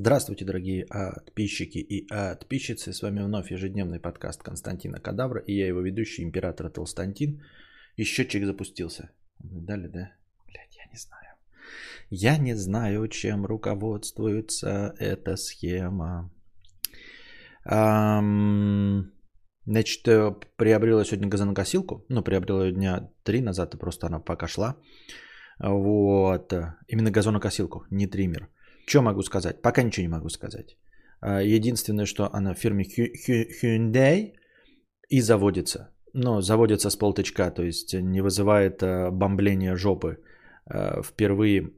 Здравствуйте, дорогие подписчики и подписчицы. С вами вновь ежедневный подкаст Константина Кадавра и я его ведущий, император Толстантин. И счетчик запустился. Дали, да? Блядь, я не знаю. Я не знаю, чем руководствуется эта схема. Ам... Значит, э, приобрела сегодня газонокосилку. Ну, приобрела дня три назад, и просто она пока шла. Вот. Именно газонокосилку, не триммер. Что могу сказать? Пока ничего не могу сказать. А, единственное, что она в фирме Hyundai и заводится. Но заводится с полточка, то есть не вызывает а, бомбления жопы. А, впервые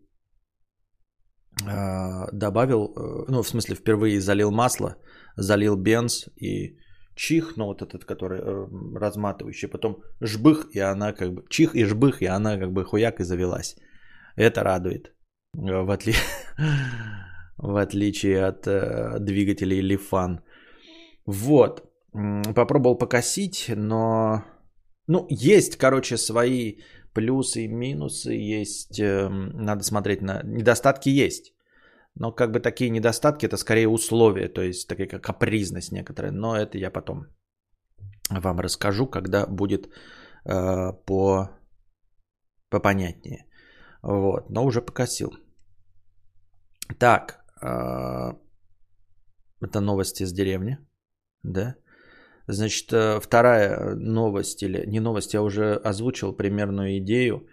добавил, ну, в смысле, впервые залил масло, залил бенз и чих, ну, вот этот, который э, разматывающий, потом жбых, и она как бы, чих и жбых, и она как бы хуяк и завелась. Это радует. В, отли... в отличие от э, двигателей Lifan. Вот. Попробовал покосить, но... Ну, есть, короче, свои плюсы и минусы. Есть, э, надо смотреть на... Недостатки есть. Но как бы такие недостатки, это скорее условия, то есть такая как капризность некоторая. Но это я потом вам расскажу, когда будет э, по попонятнее. Вот, но уже покосил. Так, э, это новости из деревни, да? Значит, э, вторая новость, или не новость, я уже озвучил примерную идею.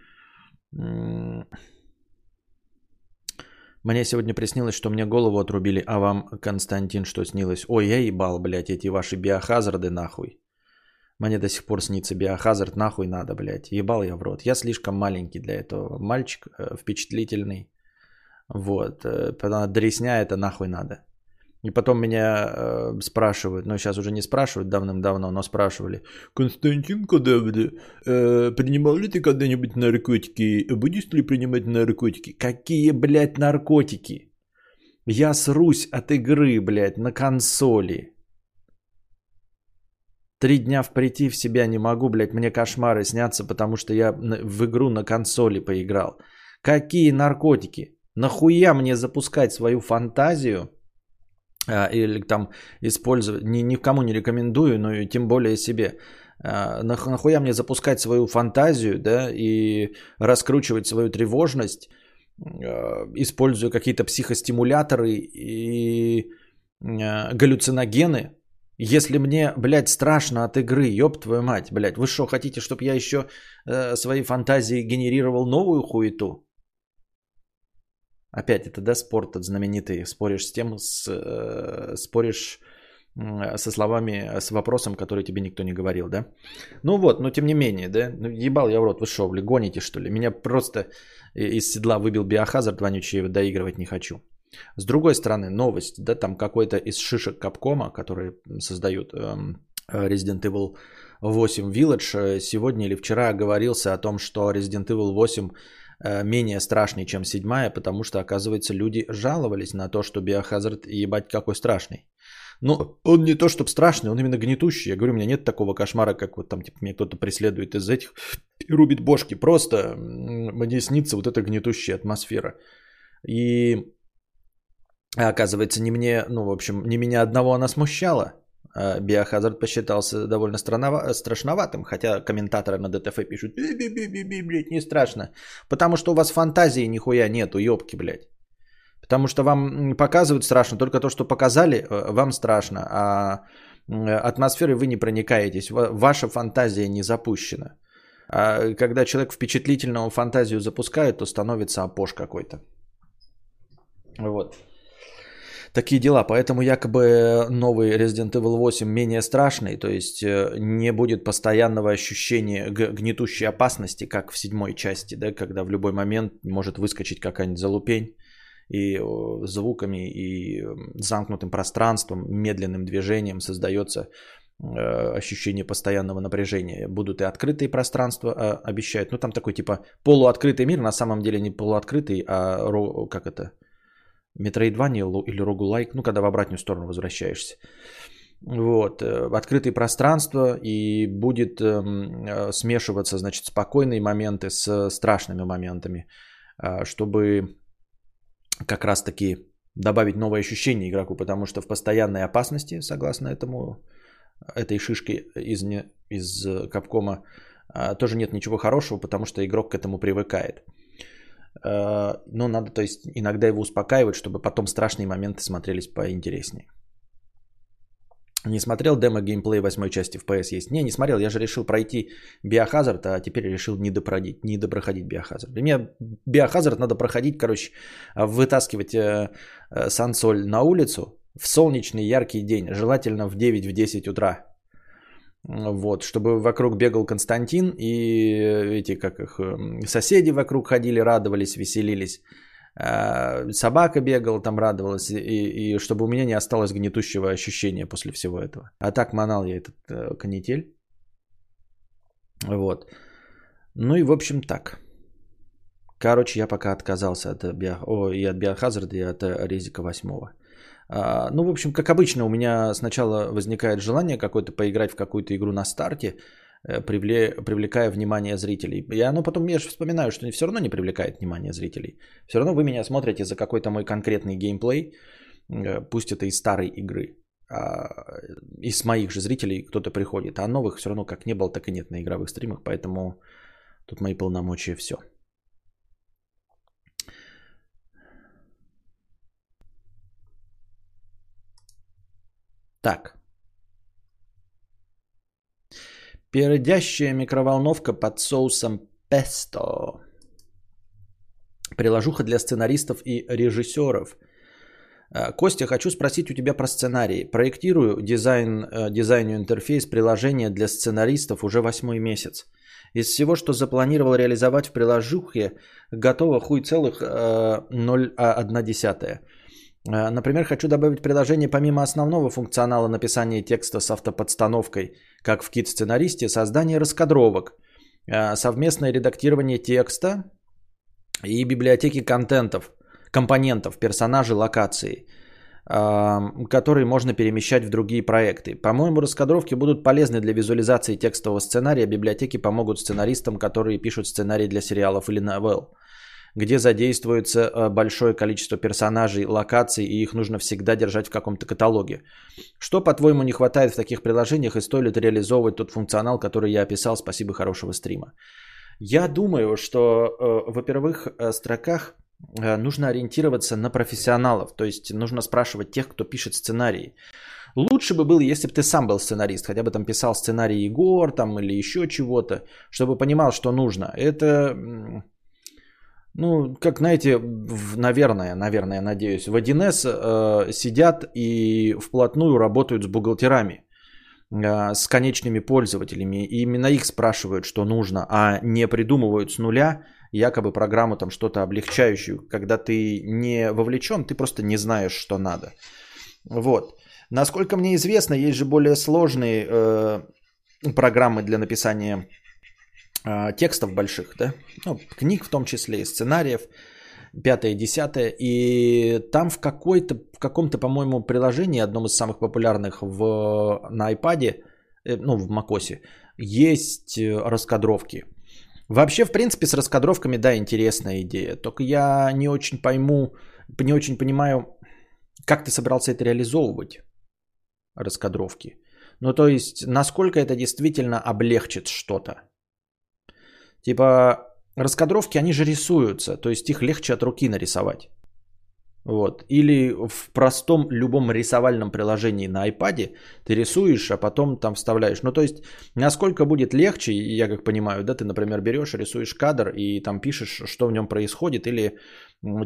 Мне сегодня приснилось, что мне голову отрубили, а вам, Константин, что снилось? Ой, я ебал, блядь, эти ваши биохазарды нахуй. Мне до сих пор снится биохазард, нахуй надо, блядь. Ебал я в рот. Я слишком маленький для этого. Мальчик э, впечатлительный. Вот. Э, дресня это нахуй надо. И потом меня э, спрашивают, ну сейчас уже не спрашивают давным-давно, но спрашивали. Константин Кадаври, э, принимал ли ты когда-нибудь наркотики? Будешь ли принимать наркотики? Какие, блядь, наркотики? Я срусь от игры, блядь, на консоли. Три дня прийти в себя не могу, блядь, мне кошмары снятся, потому что я в игру на консоли поиграл. Какие наркотики? Нахуя мне запускать свою фантазию а, или там использовать, ни, никому не рекомендую, но и тем более себе. А, нахуя мне запускать свою фантазию, да, и раскручивать свою тревожность, а, используя какие-то психостимуляторы и а, галлюциногены, если мне, блядь, страшно от игры, ёб твою мать, блядь, вы что, хотите, чтобы я еще э, свои фантазии генерировал новую хуету? Опять это, да, спорт этот знаменитый, споришь с тем, с, э, споришь э, со словами, с вопросом, который тебе никто не говорил, да? Ну вот, но тем не менее, да, ну, ебал я в рот, вы что, гоните что ли? Меня просто из седла выбил биохазард вонючий, доигрывать не хочу. С другой стороны, новость, да, там какой-то из шишек Капкома, которые создают эм, Resident Evil 8 Village, э, сегодня или вчера оговорился о том, что Resident Evil 8 э, менее страшный, чем седьмая, потому что, оказывается, люди жаловались на то, что Биохазард ебать какой страшный. Но он не то, чтобы страшный, он именно гнетущий. Я говорю, у меня нет такого кошмара, как вот там, типа, меня кто-то преследует из этих и рубит бошки. Просто мне снится вот эта гнетущая атмосфера. И а оказывается, не мне, ну, в общем, не меня одного она смущала. А Биохазард посчитался довольно страшноватым, хотя комментаторы на ДТФ пишут, би-би-би-би, блядь, не страшно. Потому что у вас фантазии нихуя нету, ёбки, блядь. Потому что вам показывают страшно, только то, что показали, э, вам страшно, а атмосферой вы не проникаетесь, ваша фантазия не запущена. А когда человек впечатлительную фантазию запускает, то становится опош какой-то. Вот. Такие дела. Поэтому якобы новый Resident Evil 8 менее страшный, то есть э, не будет постоянного ощущения гнетущей опасности, как в седьмой части, да, когда в любой момент может выскочить какая-нибудь залупень и звуками, и замкнутым пространством, медленным движением создается э, ощущение постоянного напряжения. Будут и открытые пространства, э, обещают. Ну, там такой типа полуоткрытый мир, на самом деле не полуоткрытый, а как это, Метроидвания или Рогулайк, ну, когда в обратную сторону возвращаешься. Вот, э, открытые пространства и будет эм, э, смешиваться, значит, спокойные моменты с страшными моментами, э, чтобы как раз-таки добавить новое ощущение игроку, потому что в постоянной опасности, согласно этому, этой шишки из, из Капкома, тоже нет ничего хорошего, потому что игрок к этому привыкает. А, но надо, то есть, иногда его успокаивать, чтобы потом страшные моменты смотрелись поинтереснее. Не смотрел демо геймплей восьмой части в PS есть? Не, не смотрел. Я же решил пройти Биохазард, а теперь решил не допроходить, не допроходить Биохазард. Для меня Биохазард надо проходить, короче, вытаскивать э, э, сансоль на улицу в солнечный яркий день, желательно в 9-10 утра. Вот, чтобы вокруг бегал Константин и эти, как их, эм, соседи вокруг ходили, радовались, веселились. А, собака бегала, там радовалась, и, и чтобы у меня не осталось гнетущего ощущения после всего этого. А так манал я этот э, канитель. Вот. Ну и в общем так. Короче, я пока отказался от, био... О, и от Биохазарда, и от э, Резика 8. А, ну, в общем, как обычно, у меня сначала возникает желание какое-то поиграть в какую-то игру на старте, Э, привлекая внимание зрителей. И оно потом, я же вспоминаю, что все равно не привлекает внимание зрителей. Все равно вы меня смотрите за какой-то мой конкретный геймплей, э, пусть это из старой игры. А из моих же зрителей кто-то приходит, а новых все равно как не было, так и нет на игровых стримах, поэтому тут мои полномочия все. Так. Пердящая микроволновка под соусом песто. Приложуха для сценаристов и режиссеров. А, Костя, хочу спросить у тебя про сценарий. Проектирую дизайн, э, дизайню интерфейс приложения для сценаристов уже восьмой месяц. Из всего, что запланировал реализовать в приложухе, готово хуй целых 0,1. Э, Э, например, хочу добавить приложение помимо основного функционала написания текста с автоподстановкой, как в Kit-сценаристе, создание раскадровок, э, совместное редактирование текста и библиотеки контентов, компонентов, персонажей, локации, которые можно перемещать в другие проекты. По-моему, раскадровки будут полезны для визуализации текстового сценария. Библиотеки помогут сценаристам, которые пишут сценарии для сериалов или новелл где задействуется э, большое количество персонажей, локаций, и их нужно всегда держать в каком-то каталоге. Что, по-твоему, не хватает в таких приложениях, и стоит ли реализовывать тот функционал, который я описал? Спасибо, хорошего стрима. Я думаю, что, э, во первых э, строках нужно ориентироваться на профессионалов, то есть нужно спрашивать тех, кто пишет сценарии. Лучше бы было, если бы ты сам был сценарист, хотя бы там писал сценарий Егор там или еще чего-то, чтобы понимал, что нужно. Это ну, как знаете, наверное, наверное, надеюсь, в 1С э, сидят и вплотную работают с бухгалтерами, э, с конечными пользователями. И именно их спрашивают, что нужно, а не придумывают с нуля якобы программу там что-то облегчающую. Когда ты не вовлечен, ты просто не знаешь, что надо. Вот. Насколько мне известно, есть же более сложные э, программы для написания а, текстов больших, да, ну, книг в том числе, и сценариев, пятое, десятое, и там в, какой-то, в каком-то, по-моему, приложении, одном из самых популярных в, на iPad, э, ну, в macOS, есть э, раскадровки. Вообще, в принципе, с раскадровками, да, интересная идея, только я не очень пойму, не очень понимаю, как ты собрался это реализовывать, раскадровки. Ну, то есть, насколько это действительно облегчит что-то. Типа раскадровки, они же рисуются, то есть их легче от руки нарисовать. Вот. Или в простом любом рисовальном приложении на iPad ты рисуешь, а потом там вставляешь. Ну, то есть, насколько будет легче, я как понимаю, да, ты, например, берешь, рисуешь кадр и там пишешь, что в нем происходит, или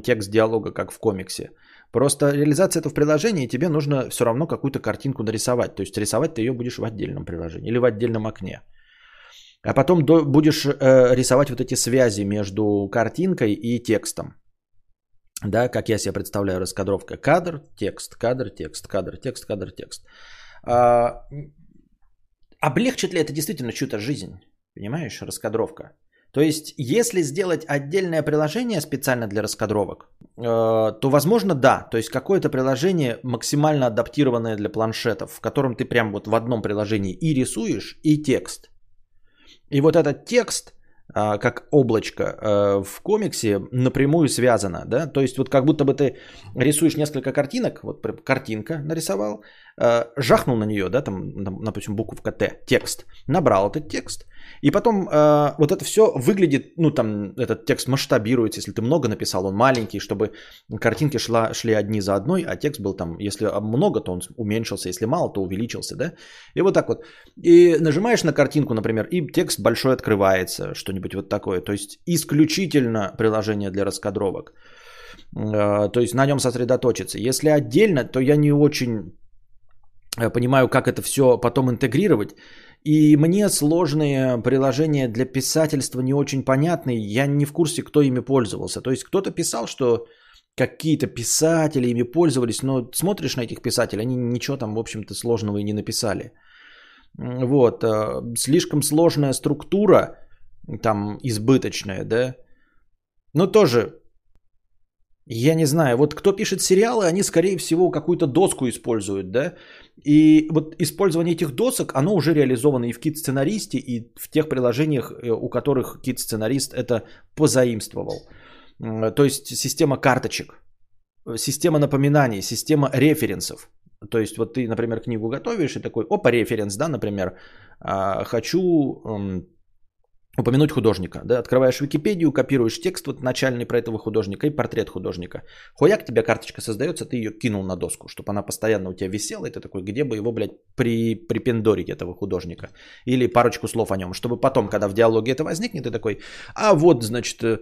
текст диалога, как в комиксе. Просто реализация это в приложении, тебе нужно все равно какую-то картинку нарисовать. То есть рисовать ты ее будешь в отдельном приложении или в отдельном окне. А потом до, будешь э, рисовать вот эти связи между картинкой и текстом. Да, как я себе представляю раскадровка. Кадр, текст, кадр, текст, кадр, текст, кадр, текст. А, облегчит ли это действительно чью-то жизнь? Понимаешь, раскадровка. То есть, если сделать отдельное приложение специально для раскадровок, э, то, возможно, да. То есть, какое-то приложение максимально адаптированное для планшетов, в котором ты прям вот в одном приложении и рисуешь, и текст. И вот этот текст а, как облачко а, в комиксе напрямую связано, да, то есть вот как будто бы ты рисуешь несколько картинок, вот картинка нарисовал, а, жахнул на нее, да, там, допустим, буковка Т, текст, набрал этот текст, и потом э, вот это все выглядит, ну там этот текст масштабируется, если ты много написал, он маленький, чтобы картинки шла, шли одни за одной, а текст был там, если много, то он уменьшился, если мало, то увеличился, да? И вот так вот. И нажимаешь на картинку, например, и текст большой открывается, что-нибудь вот такое. То есть исключительно приложение для раскадровок. Э, то есть на нем сосредоточиться. Если отдельно, то я не очень э, понимаю, как это все потом интегрировать. И мне сложные приложения для писательства не очень понятны. Я не в курсе, кто ими пользовался. То есть кто-то писал, что какие-то писатели ими пользовались, но смотришь на этих писателей, они ничего там, в общем-то, сложного и не написали. Вот. Э, слишком сложная структура, там избыточная, да. Но тоже я не знаю, вот кто пишет сериалы, они, скорее всего, какую-то доску используют, да? И вот использование этих досок, оно уже реализовано и в кит-сценаристе, и в тех приложениях, э, у которых кит-сценарист это позаимствовал. То есть система карточек, система напоминаний, система референсов. То есть вот ты, например, книгу готовишь и такой, опа, референс, да, например, а, хочу упомянуть художника. Да? Открываешь Википедию, копируешь текст вот начальный про этого художника и портрет художника. Хуяк, тебе карточка создается, ты ее кинул на доску, чтобы она постоянно у тебя висела, и ты такой, где бы его, блядь, при, припендорить этого художника. Или парочку слов о нем, чтобы потом, когда в диалоге это возникнет, ты такой, а вот, значит, э,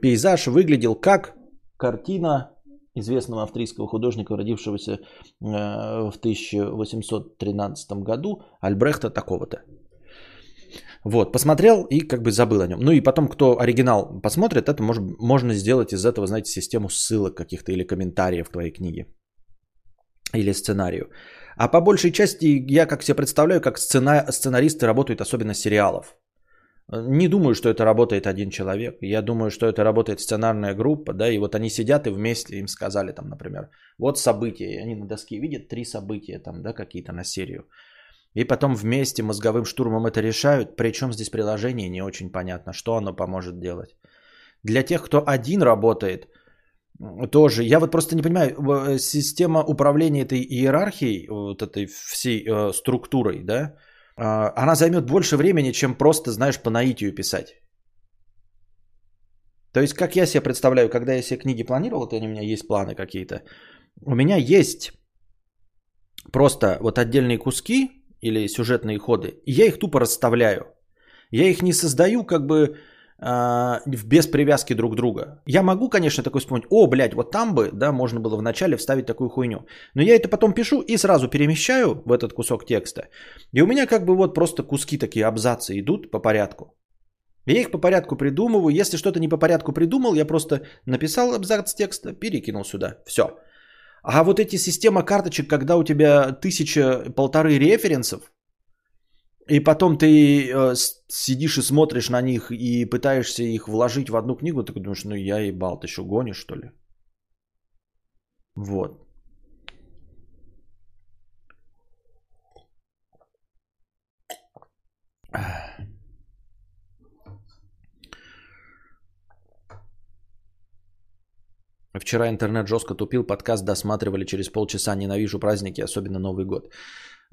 пейзаж выглядел как картина известного австрийского художника, родившегося э, в 1813 году, Альбрехта такого-то. Вот, посмотрел и как бы забыл о нем. Ну и потом, кто оригинал посмотрит, это может, можно сделать из этого, знаете, систему ссылок каких-то или комментариев к твоей книге. Или сценарию. А по большей части я как себе представляю, как сцена, сценаристы работают, особенно сериалов. Не думаю, что это работает один человек. Я думаю, что это работает сценарная группа, да, и вот они сидят и вместе им сказали там, например, вот события, и они на доске видят три события там, да, какие-то на серию. И потом вместе мозговым штурмом это решают. Причем здесь приложение не очень понятно, что оно поможет делать. Для тех, кто один работает, тоже. Я вот просто не понимаю, э, система управления этой иерархией, вот этой всей э, структурой, да, э, она займет больше времени, чем просто, знаешь, по наитию писать. То есть, как я себе представляю, когда я себе книги планировал, то у меня есть планы какие-то, у меня есть просто вот отдельные куски, или сюжетные ходы, я их тупо расставляю. Я их не создаю как бы э, без привязки друг друга. Я могу, конечно, такой вспомнить, о, блядь, вот там бы, да, можно было вначале вставить такую хуйню. Но я это потом пишу и сразу перемещаю в этот кусок текста. И у меня как бы вот просто куски такие, абзацы идут по порядку. Я их по порядку придумываю. Если что-то не по порядку придумал, я просто написал абзац текста, перекинул сюда. Все. А вот эти система карточек, когда у тебя тысяча, полторы референсов, и потом ты э, сидишь и смотришь на них и пытаешься их вложить в одну книгу, ты думаешь, ну я ебал, ты что гонишь, что ли? Вот. Вчера интернет жестко тупил, подкаст досматривали через полчаса. Ненавижу праздники, особенно Новый год.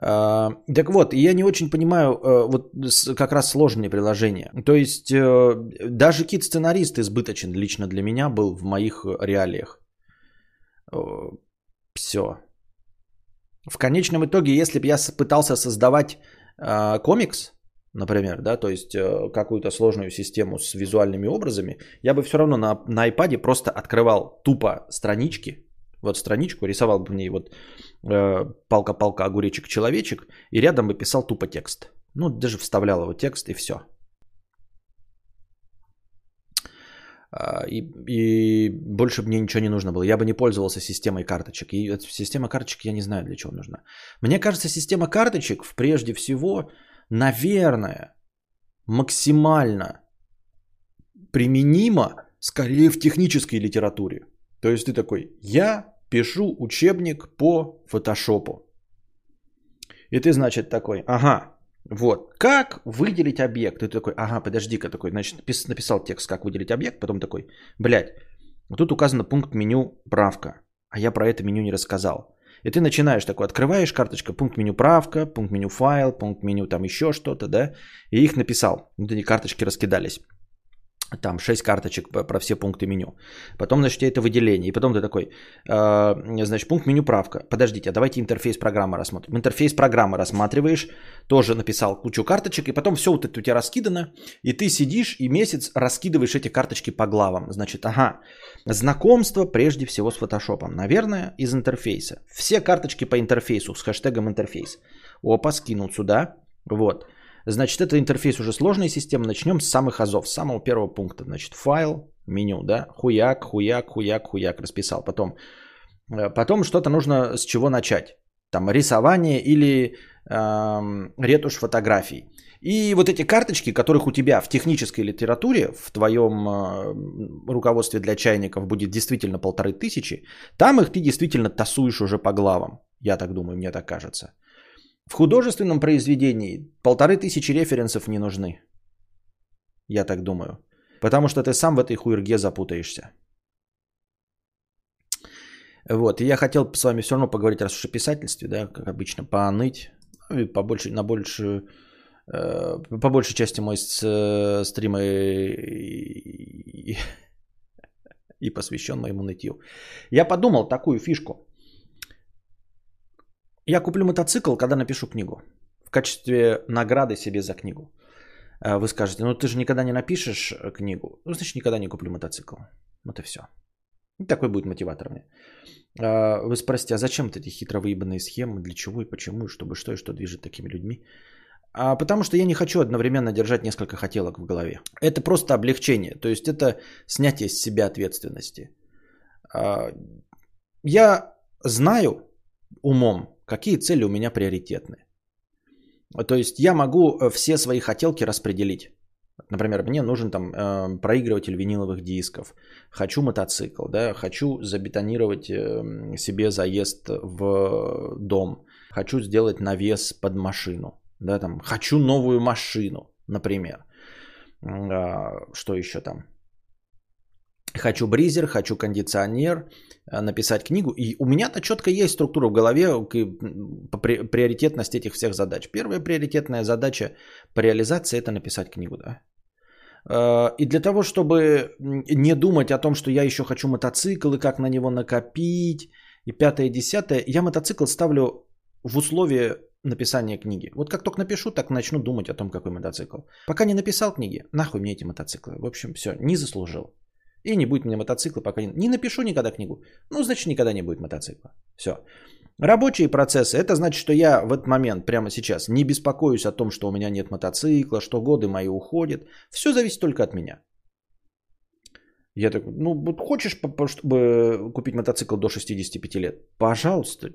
А, так вот, я не очень понимаю э, вот как раз сложные приложения. То есть э, даже кит-сценарист избыточен лично для меня был в моих реалиях. Все. В конечном итоге, если бы я пытался создавать а, комикс, например, да, то есть э, какую-то сложную систему с визуальными образами, я бы все равно на, на iPad просто открывал тупо странички, вот страничку, рисовал бы в ней вот э, палка-палка, огуречек, человечек, и рядом бы писал тупо текст. Ну, даже вставлял его текст и все. А, и, и больше мне ничего не нужно было. Я бы не пользовался системой карточек. И система карточек я не знаю, для чего нужна. Мне кажется, система карточек прежде всего наверное, максимально применимо скорее в технической литературе. То есть ты такой, я пишу учебник по фотошопу. И ты, значит, такой, ага, Вот. Как выделить объект? И ты такой, ага, подожди-ка, такой, значит, написал текст, как выделить объект, потом такой, блядь, тут указано пункт меню правка, а я про это меню не рассказал. И ты начинаешь такой, открываешь карточка, пункт меню правка, пункт меню файл, пункт меню там еще что-то, да, и их написал. Вот эти карточки раскидались там 6 карточек про все пункты меню. Потом, значит, это выделение. И потом ты такой, э, значит, пункт меню правка. Подождите, а давайте интерфейс программы рассмотрим. Интерфейс программы рассматриваешь, тоже написал кучу карточек, и потом все вот это у тебя раскидано, и ты сидишь и месяц раскидываешь эти карточки по главам. Значит, ага, знакомство прежде всего с фотошопом. Наверное, из интерфейса. Все карточки по интерфейсу с хэштегом интерфейс. Опа, скинул сюда. Вот. Значит, это интерфейс уже сложной системы. Начнем с самых азов, с самого первого пункта. Значит, файл, меню, да, хуяк, хуяк, хуяк, хуяк, расписал. Потом, э, потом что-то нужно с чего начать. Там рисование или э, ретушь фотографий. И вот эти карточки, которых у тебя в технической литературе, в твоем э, руководстве для чайников будет действительно полторы тысячи, там их ты действительно тасуешь уже по главам. Я так думаю, мне так кажется. В художественном произведении полторы тысячи референсов не нужны. Я так думаю. Потому что ты сам в этой хуерге запутаешься. Вот, и я хотел с вами все равно поговорить, раз уж о писательстве, да, как обычно, поныть, ну и побольше, на большую, э, по большей части мой с, э, стрим и, и, и посвящен моему нытью. Я подумал такую фишку. Я куплю мотоцикл, когда напишу книгу. В качестве награды себе за книгу. А вы скажете, ну ты же никогда не напишешь э, книгу. Ну, значит, никогда не куплю мотоцикл. Вот и все. Такой будет мотиватор мне. А вы спросите, а зачем эти хитро выебанные схемы? Для чего и почему? И чтобы что и что движет такими людьми? А потому что я не хочу одновременно держать несколько хотелок в голове. Это просто облегчение. То есть это снятие с себя ответственности. А, я знаю умом, какие цели у меня приоритетны. То есть я могу э, все свои хотелки распределить. Например, мне нужен там э, проигрыватель виниловых дисков, хочу мотоцикл, да, хочу забетонировать э, себе заезд в дом, хочу сделать навес под машину, да, там, хочу новую машину, например. Э, что еще там? Хочу бризер, хочу кондиционер, написать книгу. И у меня-то четко есть структура в голове приоритетность этих всех задач. Первая приоритетная задача по реализации это написать книгу, да. Э, и для того, чтобы не думать о том, что я еще хочу мотоцикл и как на него накопить, и пятое, десятое, я мотоцикл ставлю в условия написания книги. Вот как только напишу, так начну думать о том, какой мотоцикл. Пока не написал книги, нахуй мне эти мотоциклы. В общем, все, не заслужил. И не будет меня мотоцикла, пока не... Не напишу никогда книгу. Ну, значит, никогда не будет мотоцикла. Все. Рабочие процессы. Это значит, что я в этот момент, прямо сейчас, не беспокоюсь о том, что у меня нет мотоцикла, что годы мои уходят. Все зависит только от меня. Я такой, ну, вот хочешь, чтобы купить мотоцикл до 65 лет? Пожалуйста,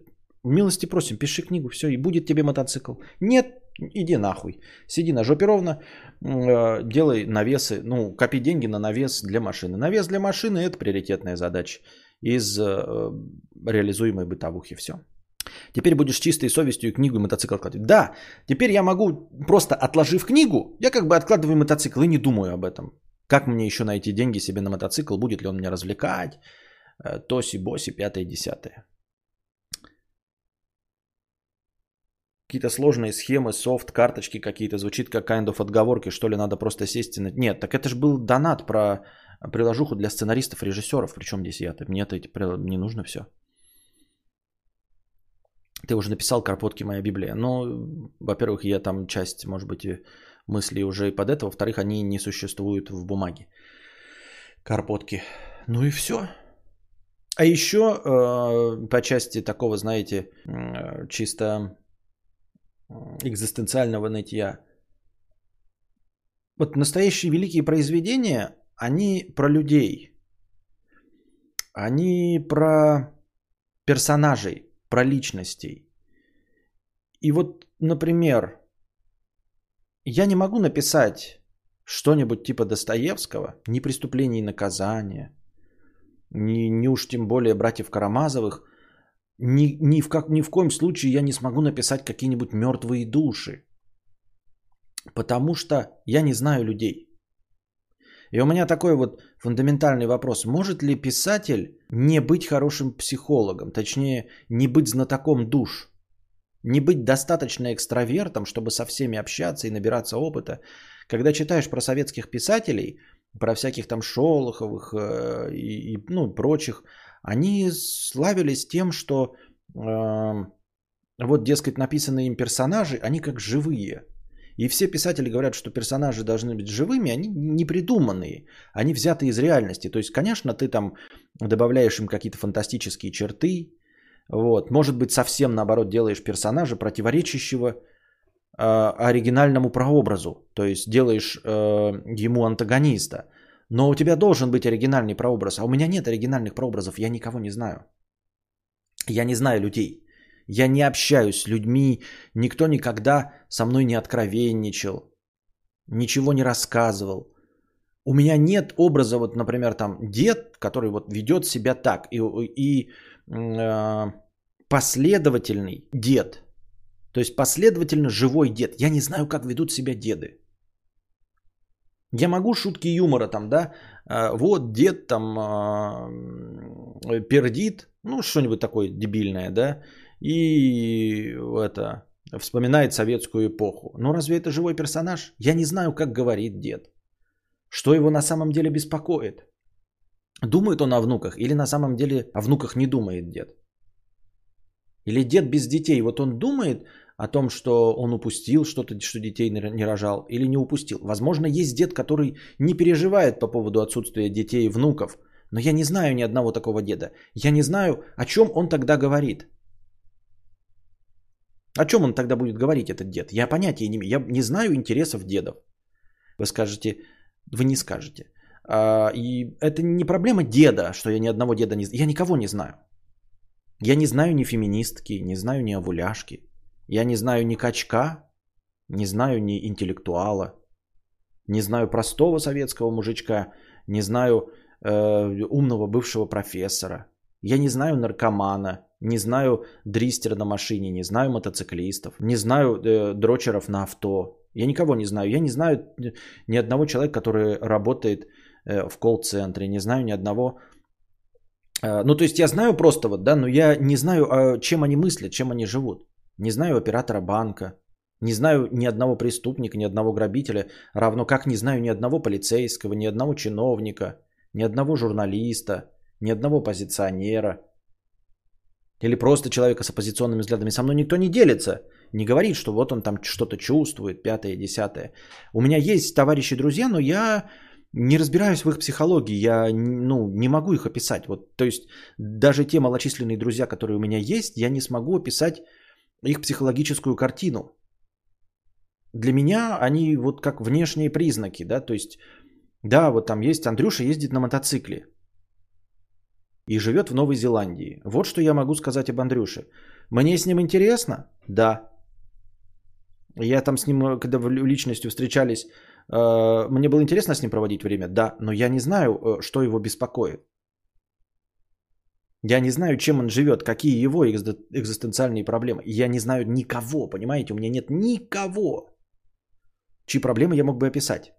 милости просим, пиши книгу, все, и будет тебе мотоцикл. Нет, иди нахуй. Сиди на жопе ровно, э, делай навесы, ну, копи деньги на навес для машины. Навес для машины – это приоритетная задача из э, реализуемой бытовухи. Все. Теперь будешь чистой совестью книгу и мотоцикл откладывать. Да, теперь я могу, просто отложив книгу, я как бы откладываю мотоцикл и не думаю об этом. Как мне еще найти деньги себе на мотоцикл, будет ли он меня развлекать, э, тоси-боси, пятое, какие-то сложные схемы, софт, карточки какие-то, звучит как kind of отговорки, что ли, надо просто сесть и... Нет, так это же был донат про приложуху для сценаристов, режиссеров, причем здесь я-то, мне это не нужно все. Ты уже написал «Карпотки. Моя Библия». Ну, во-первых, я там часть, может быть, мыслей уже и под это. Во-вторых, они не существуют в бумаге. Карпотки. Ну и все. А еще э, по части такого, знаете, э, чисто экзистенциального нытья. Вот настоящие великие произведения, они про людей. Они про персонажей, про личностей. И вот, например, я не могу написать что-нибудь типа Достоевского, ни преступление и наказание, ни, ни уж тем более братьев Карамазовых – ни, ни, в как, ни в коем случае я не смогу написать какие-нибудь мертвые души. Потому что я не знаю людей. И у меня такой вот фундаментальный вопрос. Может ли писатель не быть хорошим психологом? Точнее, не быть знатоком душ? Не быть достаточно экстравертом, чтобы со всеми общаться и набираться опыта? Когда читаешь про советских писателей, про всяких там Шолоховых э, и, и ну, прочих, они славились тем, что э, вот, дескать, написанные им персонажи, они как живые. И все писатели говорят, что персонажи должны быть живыми, они не придуманные, они взяты из реальности. То есть, конечно, ты там добавляешь им какие-то фантастические черты, вот. Может быть, совсем наоборот делаешь персонажа, противоречащего э, оригинальному прообразу. То есть делаешь э, ему антагониста. Но у тебя должен быть оригинальный прообраз. А у меня нет оригинальных прообразов. Я никого не знаю. Я не знаю людей. Я не общаюсь с людьми, никто никогда со мной не откровенничал, ничего не рассказывал. У меня нет образа, вот, например, там дед, который вот ведет себя так, и, и э, последовательный дед, то есть последовательно живой дед. Я не знаю, как ведут себя деды. Я могу шутки юмора там, да, э, вот дед там э, пердит, ну что-нибудь такое дебильное, да, и это вспоминает советскую эпоху. Но разве это живой персонаж? Я не знаю, как говорит дед. Что его на самом деле беспокоит? Думает он о внуках или на самом деле о внуках не думает дед? Или дед без детей, вот он думает о том, что он упустил что-то, что детей не рожал, или не упустил. Возможно, есть дед, который не переживает по поводу отсутствия детей и внуков, но я не знаю ни одного такого деда. Я не знаю, о чем он тогда говорит. О чем он тогда будет говорить, этот дед? Я понятия не имею. Я не знаю интересов дедов. Вы скажете, вы не скажете. А, и это не проблема деда, что я ни одного деда не знаю. Я никого не знаю. Я не знаю ни феминистки, не знаю ни овуляшки. Я не знаю ни качка, не знаю ни интеллектуала. Не знаю простого советского мужичка, не знаю э, умного бывшего профессора. Я не знаю наркомана, не знаю дристера на машине, не знаю мотоциклистов, не знаю э, дрочеров на авто. Я никого не знаю. Я не знаю ни одного человека, который работает э, в колл-центре, не знаю ни одного... Э, ну, то есть я знаю просто вот, да, но я не знаю, э, чем они мыслят, чем они живут. Не знаю оператора банка, не знаю ни одного преступника, ни одного грабителя, равно как не знаю ни одного полицейского, ни одного чиновника, ни одного журналиста, ни одного позиционера – или просто человека с оппозиционными взглядами. Со мной никто не делится. Не говорит, что вот он там что-то чувствует, пятое, десятое. У меня есть товарищи друзья, но я не разбираюсь в их психологии. Я ну, не могу их описать. Вот, то есть даже те малочисленные друзья, которые у меня есть, я не смогу описать их психологическую картину. Для меня они вот как внешние признаки, да, то есть, да, вот там есть Андрюша ездит на мотоцикле и живет в Новой Зеландии. Вот что я могу сказать об Андрюше. Мне с ним интересно? Да. Я там с ним, когда в личностью встречались, э, мне было интересно с ним проводить время? Да, но я не знаю, э, что его беспокоит. Я не знаю, чем он живет, какие его экзистенциальные проблемы. Я не знаю никого, понимаете? У меня нет никого, чьи проблемы я мог бы описать.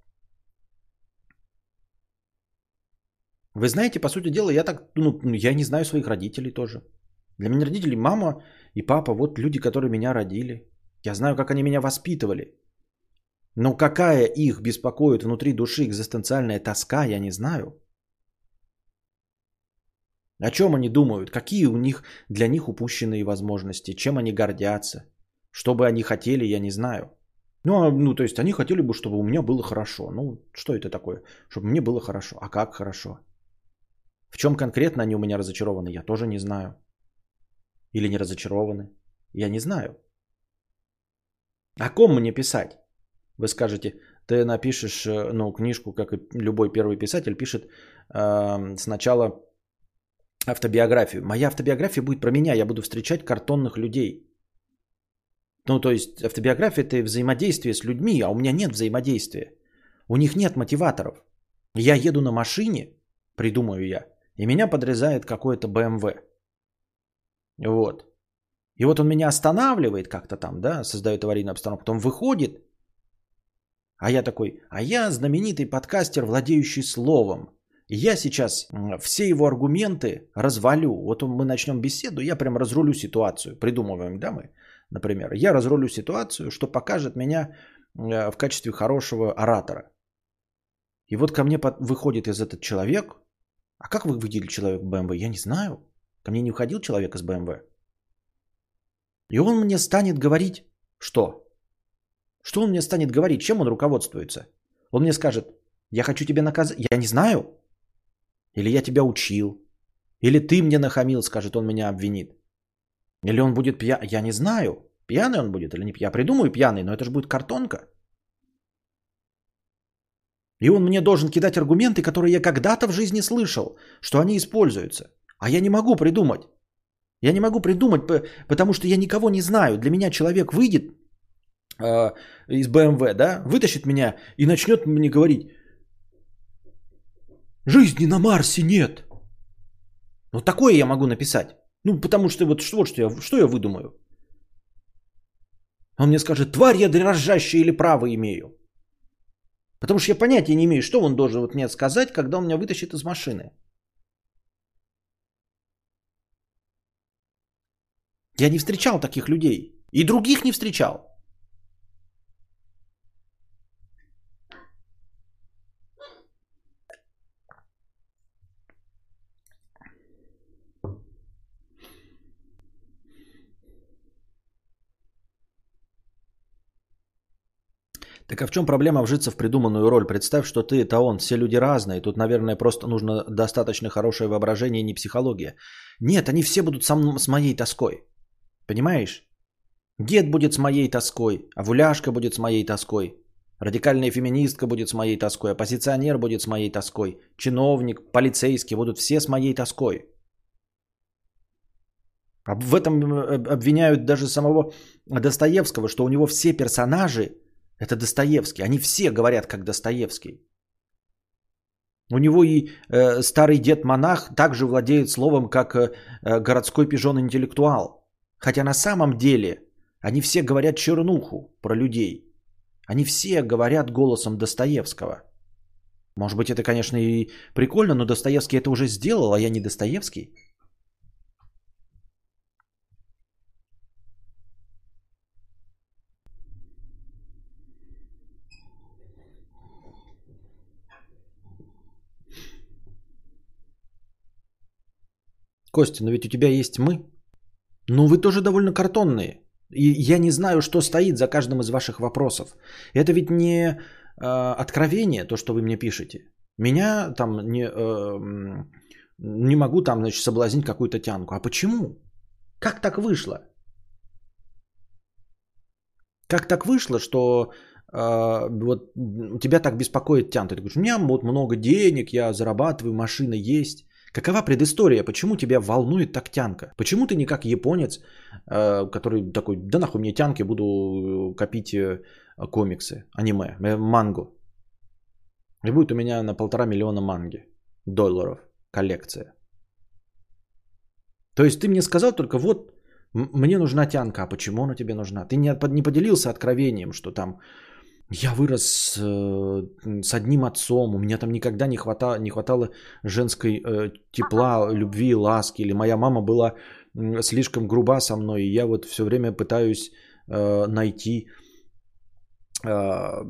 Вы знаете, по сути дела, я так, ну, я не знаю своих родителей тоже. Для меня родители мама и папа, вот люди, которые меня родили. Я знаю, как они меня воспитывали. Но какая их беспокоит внутри души экзистенциальная тоска, я не знаю. О чем они думают? Какие у них для них упущенные возможности? Чем они гордятся? Что бы они хотели, я не знаю. Ну, а, ну, то есть они хотели бы, чтобы у меня было хорошо. Ну, что это такое? Чтобы мне было хорошо. А как хорошо? В чем конкретно они у меня разочарованы, я тоже не знаю. Или не разочарованы. Я не знаю. О ком мне писать? Вы скажете, ты напишешь э, ну, книжку, как и любой первый писатель пишет э, сначала автобиографию. Моя автобиография будет про меня, я буду встречать картонных людей. Ну, то есть автобиография это взаимодействие с людьми, а у меня нет взаимодействия. У них нет мотиваторов. Я еду на машине, придумаю я, и меня подрезает какой-то BMW. Вот. И вот он меня останавливает как-то там, да, создает аварийную обстановку. Потом выходит А я такой, а я знаменитый подкастер, владеющий словом. Я сейчас все его аргументы развалю. Вот мы начнем беседу, я прям разрулю ситуацию. Придумываем, да, мы, например. Я разрулю ситуацию, что покажет меня э, в качестве хорошего оратора. И вот ко мне выходит из этот человек. А как вы видели человек в БМВ? Я не знаю. Ко мне не уходил человек из БМВ. И он мне станет говорить, что? Что он мне станет говорить? Чем он руководствуется? Он мне скажет, я хочу тебя наказать. Я не знаю. Или я тебя учил. Или ты мне нахамил, скажет, он меня обвинит. Или он будет пьян. Я не знаю. Пьяный он будет или не пьяный. Я придумаю пьяный, но это же будет картонка. И он мне должен кидать аргументы, которые я когда-то в жизни слышал, что они используются. А я не могу придумать. Я не могу придумать, потому что я никого не знаю. Для меня человек выйдет э, из БМВ, да, вытащит меня и начнет мне говорить, жизни на Марсе нет. Вот такое я могу написать. Ну, потому что вот что, что, я, что я выдумаю? Он мне скажет, тварь я дрожащая или право имею. Потому что я понятия не имею, что он должен вот мне сказать, когда он меня вытащит из машины. Я не встречал таких людей. И других не встречал. Так а в чем проблема вжиться в придуманную роль? Представь, что ты это он, все люди разные. Тут, наверное, просто нужно достаточно хорошее воображение, не психология. Нет, они все будут со, с моей тоской. Понимаешь? Дед будет с моей тоской, а Вуляшка будет с моей тоской. Радикальная феминистка будет с моей тоской, оппозиционер будет с моей тоской, чиновник, полицейский будут все с моей тоской. В этом э, обвиняют даже самого Достоевского, что у него все персонажи это Достоевский. Они все говорят как Достоевский. У него и э, старый дед-монах также владеет словом, как э, городской пижон-интеллектуал. Хотя на самом деле они все говорят чернуху про людей. Они все говорят голосом Достоевского. Может быть, это, конечно, и прикольно, но Достоевский это уже сделал, а я не Достоевский. Костя, но ведь у тебя есть мы. Ну, вы тоже довольно картонные. И я не знаю, что стоит за каждым из ваших вопросов. Это ведь не э, откровение, то, что вы мне пишете. Меня там не, э, не могу там, значит, соблазнить какую-то тянку. А почему? Как так вышло? Как так вышло, что э, вот тебя так беспокоит тян? Ты говоришь, у меня вот много денег, я зарабатываю, машина есть. Какова предыстория? Почему тебя волнует так тянка? Почему ты не как японец, э, который такой, да нахуй мне тянки, буду э, копить э, комиксы, аниме, мангу. И будет у меня на полтора миллиона манги, долларов, коллекция. То есть ты мне сказал только вот, мне нужна тянка, а почему она тебе нужна? Ты не, не поделился откровением, что там я вырос э, с одним отцом, у меня там никогда не хватало, не хватало женской э, тепла, любви, ласки. Или моя мама была слишком груба со мной, и я вот все время пытаюсь э, найти э,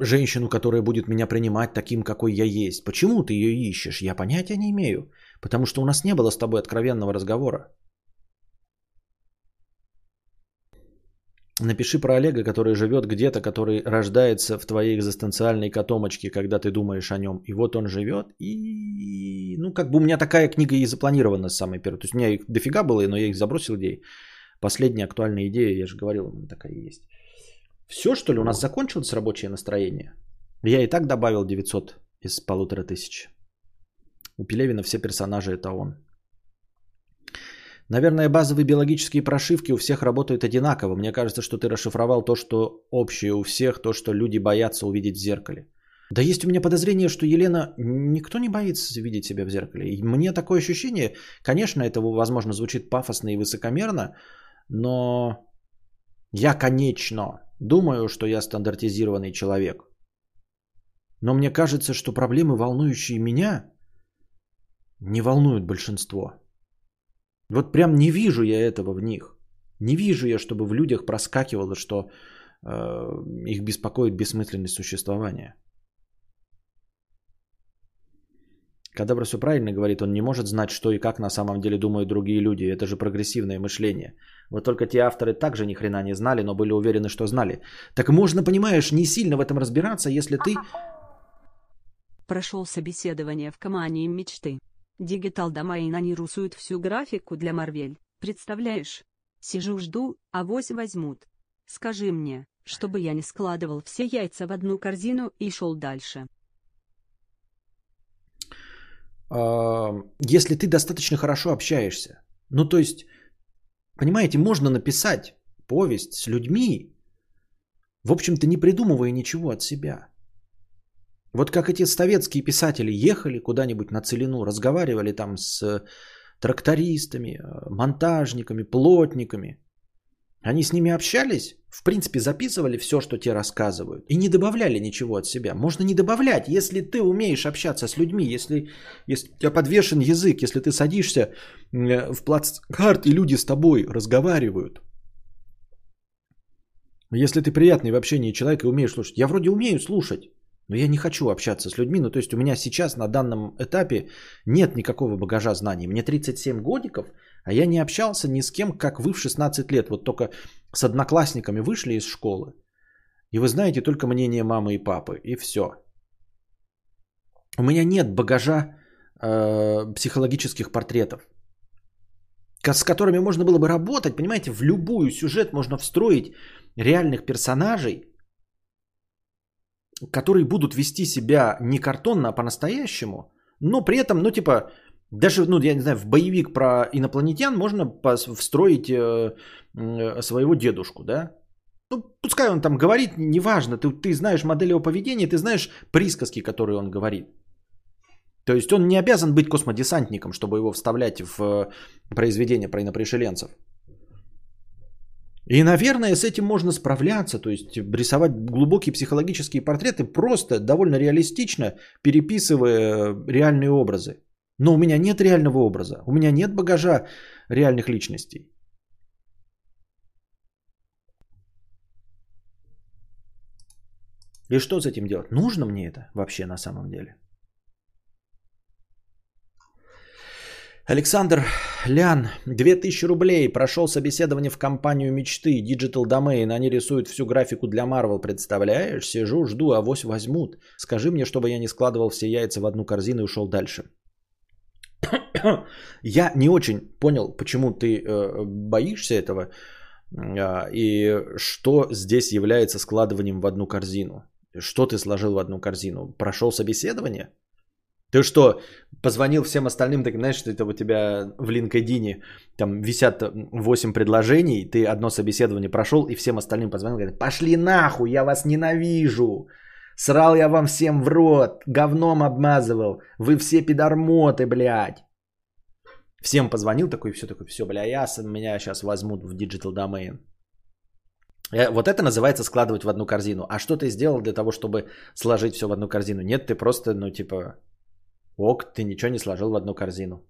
женщину, которая будет меня принимать таким, какой я есть. Почему ты ее ищешь? Я понятия не имею. Потому что у нас не было с тобой откровенного разговора. Напиши про Олега, который живет где-то, который рождается в твоей экзистенциальной котомочке, когда ты думаешь о нем. И вот он живет, и... Ну, как бы у меня такая книга и запланирована с самой первой. То есть у меня их дофига было, но я их забросил идеи. Последняя актуальная идея, я же говорил, такая есть. Все, что ли, у нас закончилось рабочее настроение? Я и так добавил 900 из полутора тысяч. У Пелевина все персонажи это он. Наверное, базовые биологические прошивки у всех работают одинаково. Мне кажется, что ты расшифровал то, что общее у всех, то, что люди боятся увидеть в зеркале. Да есть у меня подозрение, что Елена, никто не боится видеть себя в зеркале. И мне такое ощущение, конечно, это, возможно, звучит пафосно и высокомерно, но я, конечно, думаю, что я стандартизированный человек. Но мне кажется, что проблемы, волнующие меня, не волнуют большинство. Вот прям не вижу я этого в них. Не вижу я, чтобы в людях проскакивало, что э, их беспокоит бессмысленность существования. Кадабра все правильно говорит, он не может знать, что и как на самом деле думают другие люди. Это же прогрессивное мышление. Вот только те авторы также ни хрена не знали, но были уверены, что знали. Так можно, понимаешь, не сильно в этом разбираться, если ты... Прошел собеседование в команде мечты. Digital Domain они рисуют всю графику для Марвель. Представляешь? Сижу жду, а авось возьмут. Скажи мне, чтобы я не складывал все яйца в одну корзину и шел дальше. А, если ты достаточно хорошо общаешься. Ну, то есть, понимаете, можно написать повесть с людьми, в общем-то, не придумывая ничего от себя. Вот как эти советские писатели ехали куда-нибудь на Целину, разговаривали там с трактористами, э, монтажниками, плотниками. Они с ними общались, в принципе, записывали все, что те рассказывают, и не добавляли ничего от себя. Можно не добавлять, если ты умеешь общаться с людьми, если, если у тебя подвешен язык, если ты садишься э, в плацкарт, и люди с тобой разговаривают. Если ты приятный в общении человек и умеешь слушать. Я вроде умею слушать, но я не хочу общаться с людьми. Ну, то есть у меня сейчас на данном этапе нет никакого багажа знаний. Мне 37 годиков, а я не общался ни с кем, как вы в 16 лет. Вот только с одноклассниками вышли из школы. И вы знаете только мнение мамы и папы. И все. У меня нет багажа э, психологических портретов, с которыми можно было бы работать. Понимаете, в любую сюжет можно встроить реальных персонажей, которые будут вести себя не картонно, а по-настоящему, но при этом, ну, типа, даже, ну, я не знаю, в боевик про инопланетян можно встроить э, э, своего дедушку, да? Ну, пускай он там говорит, неважно, ты, ты знаешь модель его поведения, ты знаешь присказки, которые он говорит. То есть он не обязан быть космодесантником, чтобы его вставлять в э, произведение про инопришеленцев. И, наверное, с этим можно справляться, то есть рисовать глубокие психологические портреты просто довольно реалистично, переписывая реальные образы. Но у меня нет реального образа, у меня нет багажа реальных личностей. И что с этим делать? Нужно мне это вообще на самом деле? Александр Лян, 2000 рублей. Прошел собеседование в компанию мечты Digital Domain. Они рисуют всю графику для Marvel, представляешь? Сижу, жду, авось возьмут. Скажи мне, чтобы я не складывал все яйца в одну корзину и ушел дальше. я не очень понял, почему ты э, боишься этого э, и что здесь является складыванием в одну корзину. Что ты сложил в одну корзину? Прошел собеседование? Ты что, позвонил всем остальным, так знаешь, что это у тебя в LinkedIn там висят 8 предложений, ты одно собеседование прошел и всем остальным позвонил, говорит, пошли нахуй, я вас ненавижу, срал я вам всем в рот, говном обмазывал, вы все пидормоты, блядь. Всем позвонил такой, все такой, все, бля, я, меня сейчас возьмут в Digital Domain. Э, вот это называется складывать в одну корзину. А что ты сделал для того, чтобы сложить все в одну корзину? Нет, ты просто, ну, типа, Ок, ты ничего не сложил в одну корзину.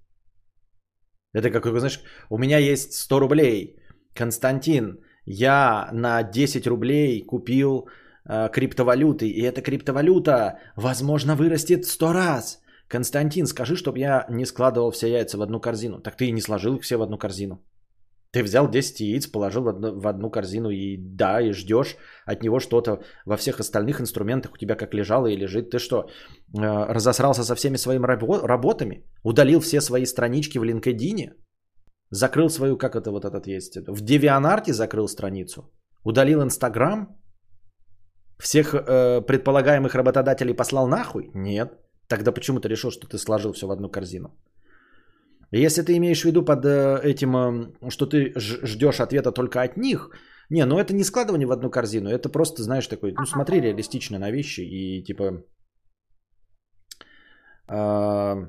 Это как, знаешь, у меня есть 100 рублей. Константин, я на 10 рублей купил э, криптовалюты, и эта криптовалюта, возможно, вырастет 100 раз. Константин, скажи, чтобы я не складывал все яйца в одну корзину. Так ты и не сложил их все в одну корзину. Ты взял 10 яиц, положил в одну, корзину и да, и ждешь от него что-то во всех остальных инструментах у тебя как лежало и лежит. Ты что, э, разосрался со всеми своими работами? Удалил все свои странички в LinkedIn? Закрыл свою, как это вот этот есть, в DeviantArt закрыл страницу? Удалил Инстаграм? Всех э, предполагаемых работодателей послал нахуй? Нет. Тогда почему ты решил, что ты сложил все в одну корзину? Если ты имеешь в виду под э, этим, э, что ты ждешь ответа только от них, не, ну это не складывание в одну корзину, это просто, знаешь, такой, ну смотри реалистично на вещи и типа... Э,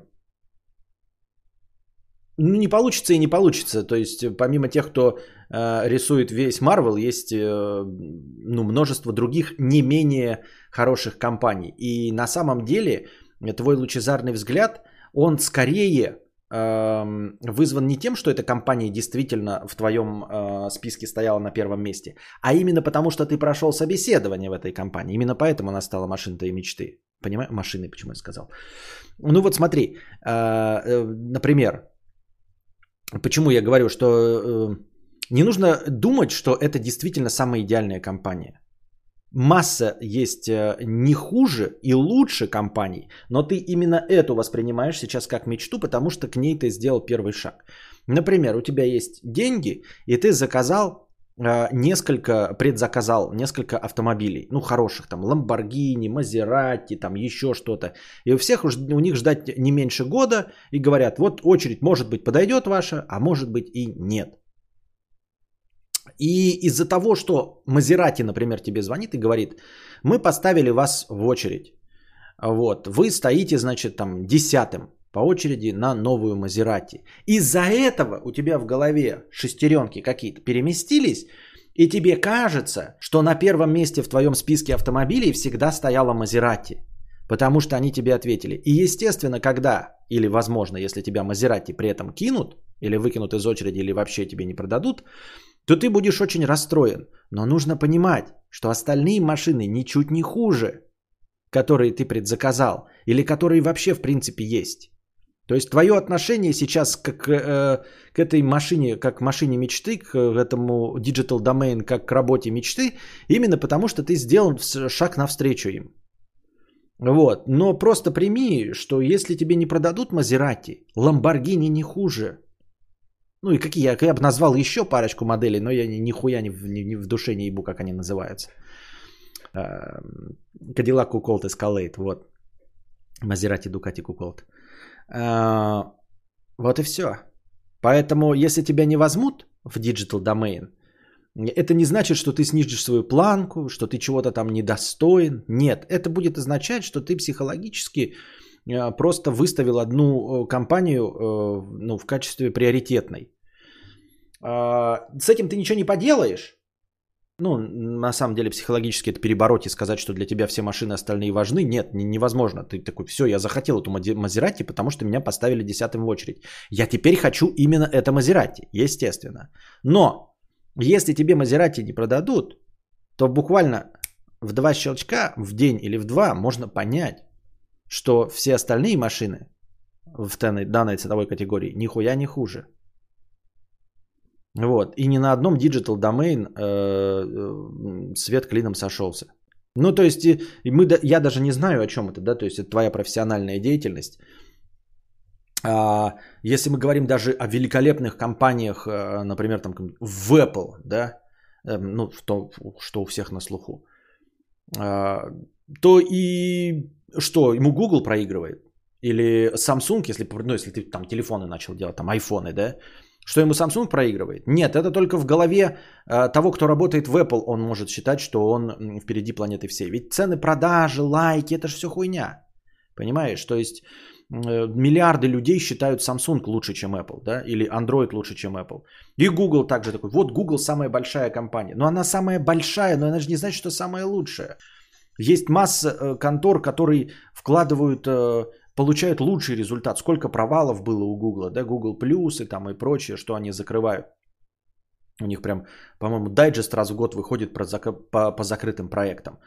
Ну, не получится и не получится. То есть, помимо тех, кто э, рисует весь Marvel, есть э, ну, множество других не менее хороших компаний. И на самом деле, твой лучезарный взгляд, он скорее э, вызван не тем, что эта компания действительно в твоем э, списке стояла на первом месте, а именно потому, что ты прошел собеседование в этой компании. Именно поэтому она стала машиной твоей мечты. Понимаешь? Машиной, почему я сказал. Ну вот смотри, э, э, например, Почему я говорю, что э, не нужно думать, что это действительно самая идеальная компания. Масса есть э, не хуже и лучше компаний, но ты именно эту воспринимаешь сейчас как мечту, потому что к ней ты сделал первый шаг. Например, у тебя есть деньги, и ты заказал э, несколько, предзаказал несколько автомобилей, ну хороших, там Lamborghini, Maserati, там еще что-то. И у всех у них ждать не меньше года и говорят, вот очередь может быть подойдет ваша, а может быть и нет. И из-за того, что Мазерати, например, тебе звонит и говорит, мы поставили вас в очередь. Вот, вы стоите, значит, там десятым по очереди на новую Мазерати. Из-за этого у тебя в голове шестеренки какие-то переместились, и тебе кажется, что на первом месте в твоем списке автомобилей всегда стояла Мазерати. Потому что они тебе ответили. И естественно, когда, или возможно, если тебя Мазерати при этом кинут, или выкинут из очереди, или вообще тебе не продадут, то ты будешь очень расстроен. Но нужно понимать, что остальные машины ничуть не хуже, которые ты предзаказал, или которые вообще в принципе есть. То есть твое отношение сейчас к, к, э, к этой машине, как к машине мечты, к этому digital domain, как к работе мечты, именно потому что ты сделал шаг навстречу им. Вот. Но просто прими, что если тебе не продадут Мазерати, Ламборгини не хуже. Ну и какие, я, я бы назвал еще парочку моделей, но я ни, нихуя не, не, не в душе не ебу, как они называются. Cadillac Куколт Escalade, вот. Мазерати Дукати Куколт. Вот и все. Поэтому, если тебя не возьмут в Digital Domain, это не значит, что ты снижишь свою планку, что ты чего-то там недостоин. Нет, это будет означать, что ты психологически просто выставил одну э, компанию э, ну, в качестве приоритетной. А, с этим ты ничего не поделаешь. Ну, на самом деле, психологически это перебороть и сказать, что для тебя все машины остальные важны. Нет, невозможно. Ты такой, все, я захотел эту Мазерати, потому что меня поставили десятым в очередь. Я теперь хочу именно это Мазерати, естественно. Но, если тебе Мазерати не продадут, то буквально в два щелчка в день или в два можно понять, что все остальные машины в данной, ценовой категории нихуя не хуже. Вот. И ни на одном digital domain э, э, свет клином сошелся. Ну, то есть, и мы, я даже не знаю, о чем это, да, то есть, это твоя профессиональная деятельность. А, если мы говорим даже о великолепных компаниях, э, например, там, в Apple, да, э, ну, то, что у всех на слуху, а, то и что, ему Google проигрывает? Или Samsung, если, ну, если ты там телефоны начал делать, там айфоны, да? Что ему Samsung проигрывает? Нет, это только в голове э, того, кто работает в Apple, он может считать, что он впереди планеты всей. Ведь цены продажи, лайки, это же все хуйня. Понимаешь? То есть э, миллиарды людей считают Samsung лучше, чем Apple, да? Или Android лучше, чем Apple. И Google также такой. Вот Google самая большая компания. Но она самая большая, но она же не значит, что самая лучшая. Есть масса э, контор, которые вкладывают, э, получают лучший результат. Сколько провалов было у Google, да, Google Plus и там и прочее, что они закрывают. У них прям, по-моему, дайджест раз в год выходит по, по, по закрытым проектам.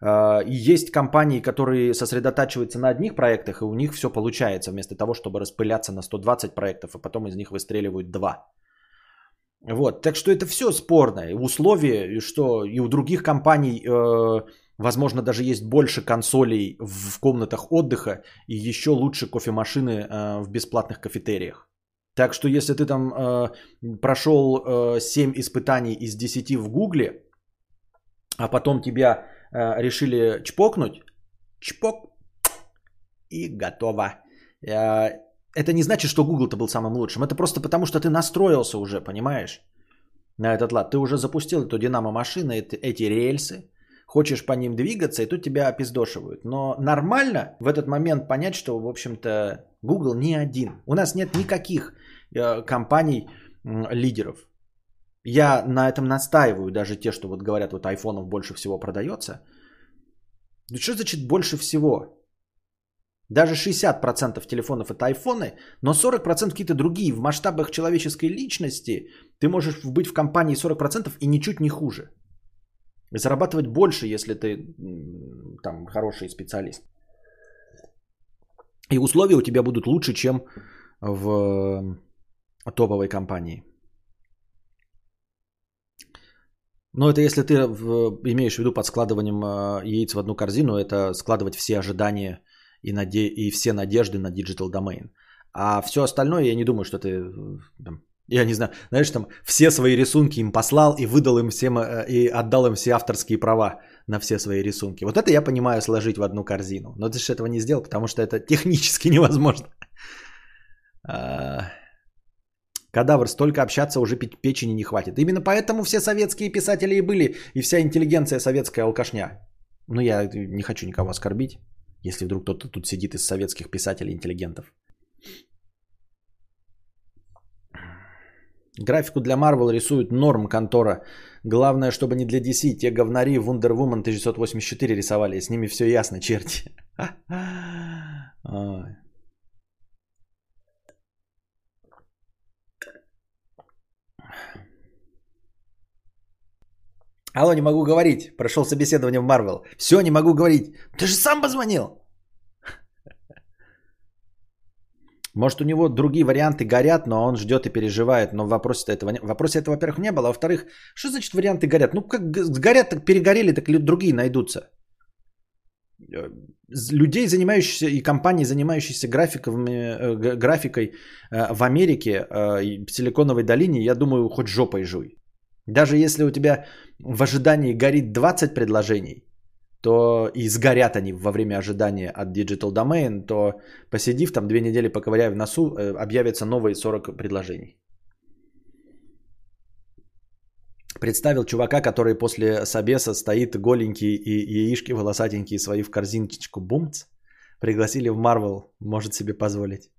А, и есть компании, которые сосредотачиваются на одних проектах, и у них все получается, вместо того, чтобы распыляться на 120 проектов, а потом из них выстреливают два. Вот, так что это все спорное. Условия, что и у других компаний э, Возможно, даже есть больше консолей в комнатах отдыха и еще лучше кофемашины э, в бесплатных кафетериях. Так что если ты там э, прошел э, 7 испытаний из 10 в Гугле, а потом тебя э, решили чпокнуть, чпок и готово. Э, это не значит, что Google-то был самым лучшим. Это просто потому, что ты настроился уже, понимаешь, на этот лад. Ты уже запустил эту динамо-машину, эти, эти рельсы, хочешь по ним двигаться, и тут тебя опиздошивают. Но нормально в этот момент понять, что, в общем-то, Google не один. У нас нет никаких э, компаний э, лидеров. Я на этом настаиваю, даже те, что вот говорят, вот айфонов больше всего продается. Ну что значит больше всего? Даже 60% телефонов это айфоны, но 40% какие-то другие. В масштабах человеческой личности ты можешь быть в компании 40% и ничуть не хуже. Зарабатывать больше, если ты там хороший специалист. И условия у тебя будут лучше, чем в топовой компании. Но это если ты имеешь в виду под складыванием а, яиц в одну корзину, это складывать все ожидания и, наде... и все надежды на digital domain. А все остальное, я не думаю, что ты, там, я не знаю, знаешь, там все свои рисунки им послал и выдал им всем, э, и отдал им все авторские права на все свои рисунки. Вот это я понимаю сложить в одну корзину. Но ты же этого не сделал, потому что это технически невозможно. А, кадавр, столько общаться уже печени не хватит. Именно поэтому все советские писатели и были, и вся интеллигенция советская алкашня. Ну, я не хочу никого оскорбить если вдруг кто-то тут сидит из советских писателей-интеллигентов. Графику для Marvel рисует норм контора. Главное, чтобы не для DC. Те говнари Wonder Woman 1984 рисовали. С ними все ясно, черти. Алло, не могу говорить. Прошел собеседование в Марвел. Все, не могу говорить. Ты же сам позвонил. Может, у него другие варианты горят, но он ждет и переживает. Но в вопросе этого, в вопросе этого, во-первых, не было. А во-вторых, что значит варианты горят? Ну, как горят, так перегорели, так другие найдутся. Э, людей, занимающихся и компаний, занимающихся графиками, э, графикой э, в Америке, в Силиконовой долине, я думаю, хоть жопой жуй. Даже если у тебя в ожидании горит 20 предложений, то и сгорят они во время ожидания от Digital Domain, то посидив там две недели, поковыряя в носу, э, объявятся новые 40 предложений. Представил чувака, который после собеса стоит голенький и яишки волосатенькие свои в корзиночку бумц. Пригласили в Марвел, может себе позволить.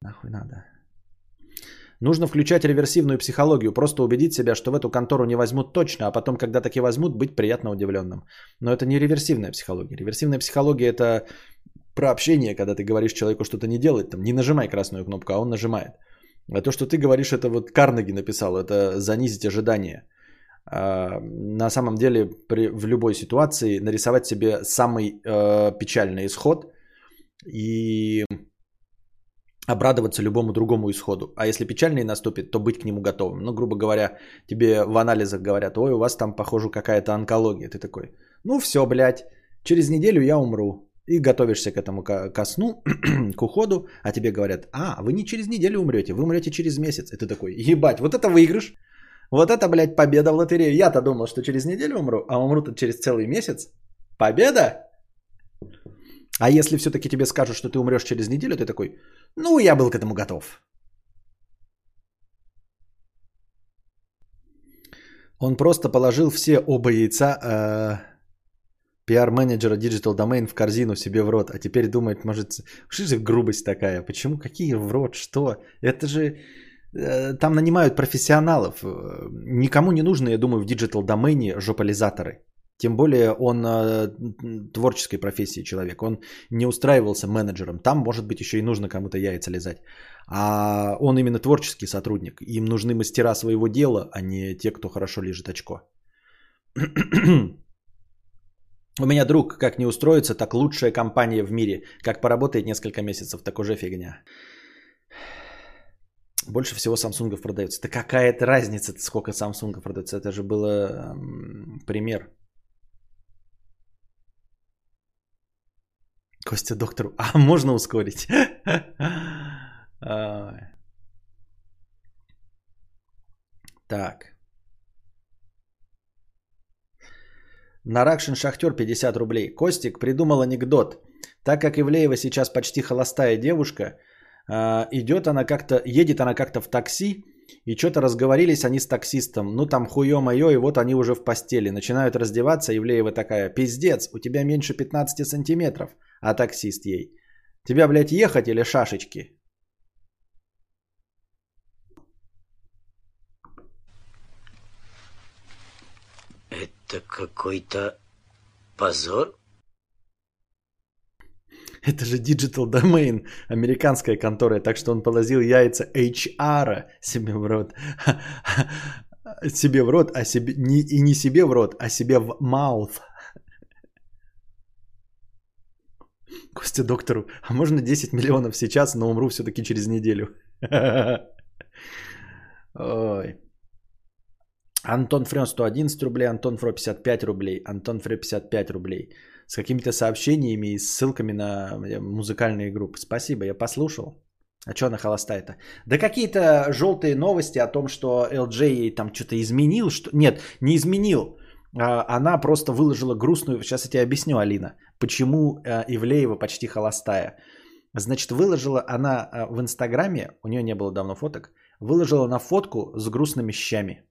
Нахуй надо. Нужно включать реверсивную психологию, просто убедить себя, что в эту контору не возьмут точно, а потом, когда таки возьмут, быть приятно удивленным. Но это не реверсивная психология. Реверсивная психология это про общение, когда ты говоришь человеку что-то не делать, там, не нажимай красную кнопку, а он нажимает. А то, что ты говоришь, это вот Карнеги написал, это занизить ожидания. А, на самом деле, при, в любой ситуации нарисовать себе самый э, печальный исход и обрадоваться любому другому исходу. А если печальный наступит, то быть к нему готовым. Ну, грубо говоря, тебе в анализах говорят, ой, у вас там, похоже, какая-то онкология. Ты такой, ну все, блядь, через неделю я умру. И готовишься к этому ко сну, к уходу, а тебе говорят, а, вы не через неделю умрете, вы умрете через месяц. И ты такой, ебать, вот это выигрыш. Вот это, блядь, победа в лотерею. Я-то думал, что через неделю умру, а умру-то через целый месяц. Победа? А если все-таки тебе скажут, что ты умрешь через неделю, ты такой, ну, я был к этому готов. Он просто положил все оба яйца э, пиар-менеджера Digital Domain в корзину себе в рот, а теперь думает, может, что же грубость такая? Почему? Какие в рот? Что? Это же э, там нанимают профессионалов. Никому не нужно, я думаю, в Digital Domain жополизаторы. Тем более он э, творческой профессии человек. Он не устраивался менеджером. Там, может быть, еще и нужно кому-то яйца лизать. А он именно творческий сотрудник. Им нужны мастера своего дела, а не те, кто хорошо лежит очко. У меня друг, как не устроиться, так лучшая компания в мире. Как поработает несколько месяцев, так уже фигня. Больше всего Самсунгов продается. Да какая это разница, сколько Самсунгов продается? Это же был э, пример. Костя доктору. А, можно ускорить? Так. Наракшин Шахтер 50 рублей. Костик придумал анекдот. Так как Ивлеева сейчас почти холостая девушка, а, идет она как-то, едет она как-то в такси, И что-то разговорились они с таксистом. Ну там хуё-моё, и вот они уже в постели. Начинают раздеваться, Евлеева такая, пиздец, у тебя меньше 15 сантиметров. А таксист ей, тебя, блядь, ехать или шашечки? Это какой-то позор? Это же Digital Domain, американская контора, так что он положил яйца HR себе в рот. Себе в рот, а себе не, и не себе в рот, а себе в mouth. Костя доктору, а можно 10 миллионов сейчас, но умру все-таки через неделю. Ой. Антон Френ 111 рублей, Антон Фро 55 рублей, Антон Фре 55 рублей. С какими-то сообщениями и ссылками на э, музыкальные группы. Спасибо, я послушал. А что она холостая-то? Да какие-то желтые новости о том, что LJ ей там что-то изменил. Что... Нет, не изменил. А, она просто выложила грустную... Сейчас я тебе объясню, Алина, почему э, Ивлеева почти холостая. Значит, выложила она э, в Инстаграме, у нее не было давно фоток, выложила на фотку с грустными щами.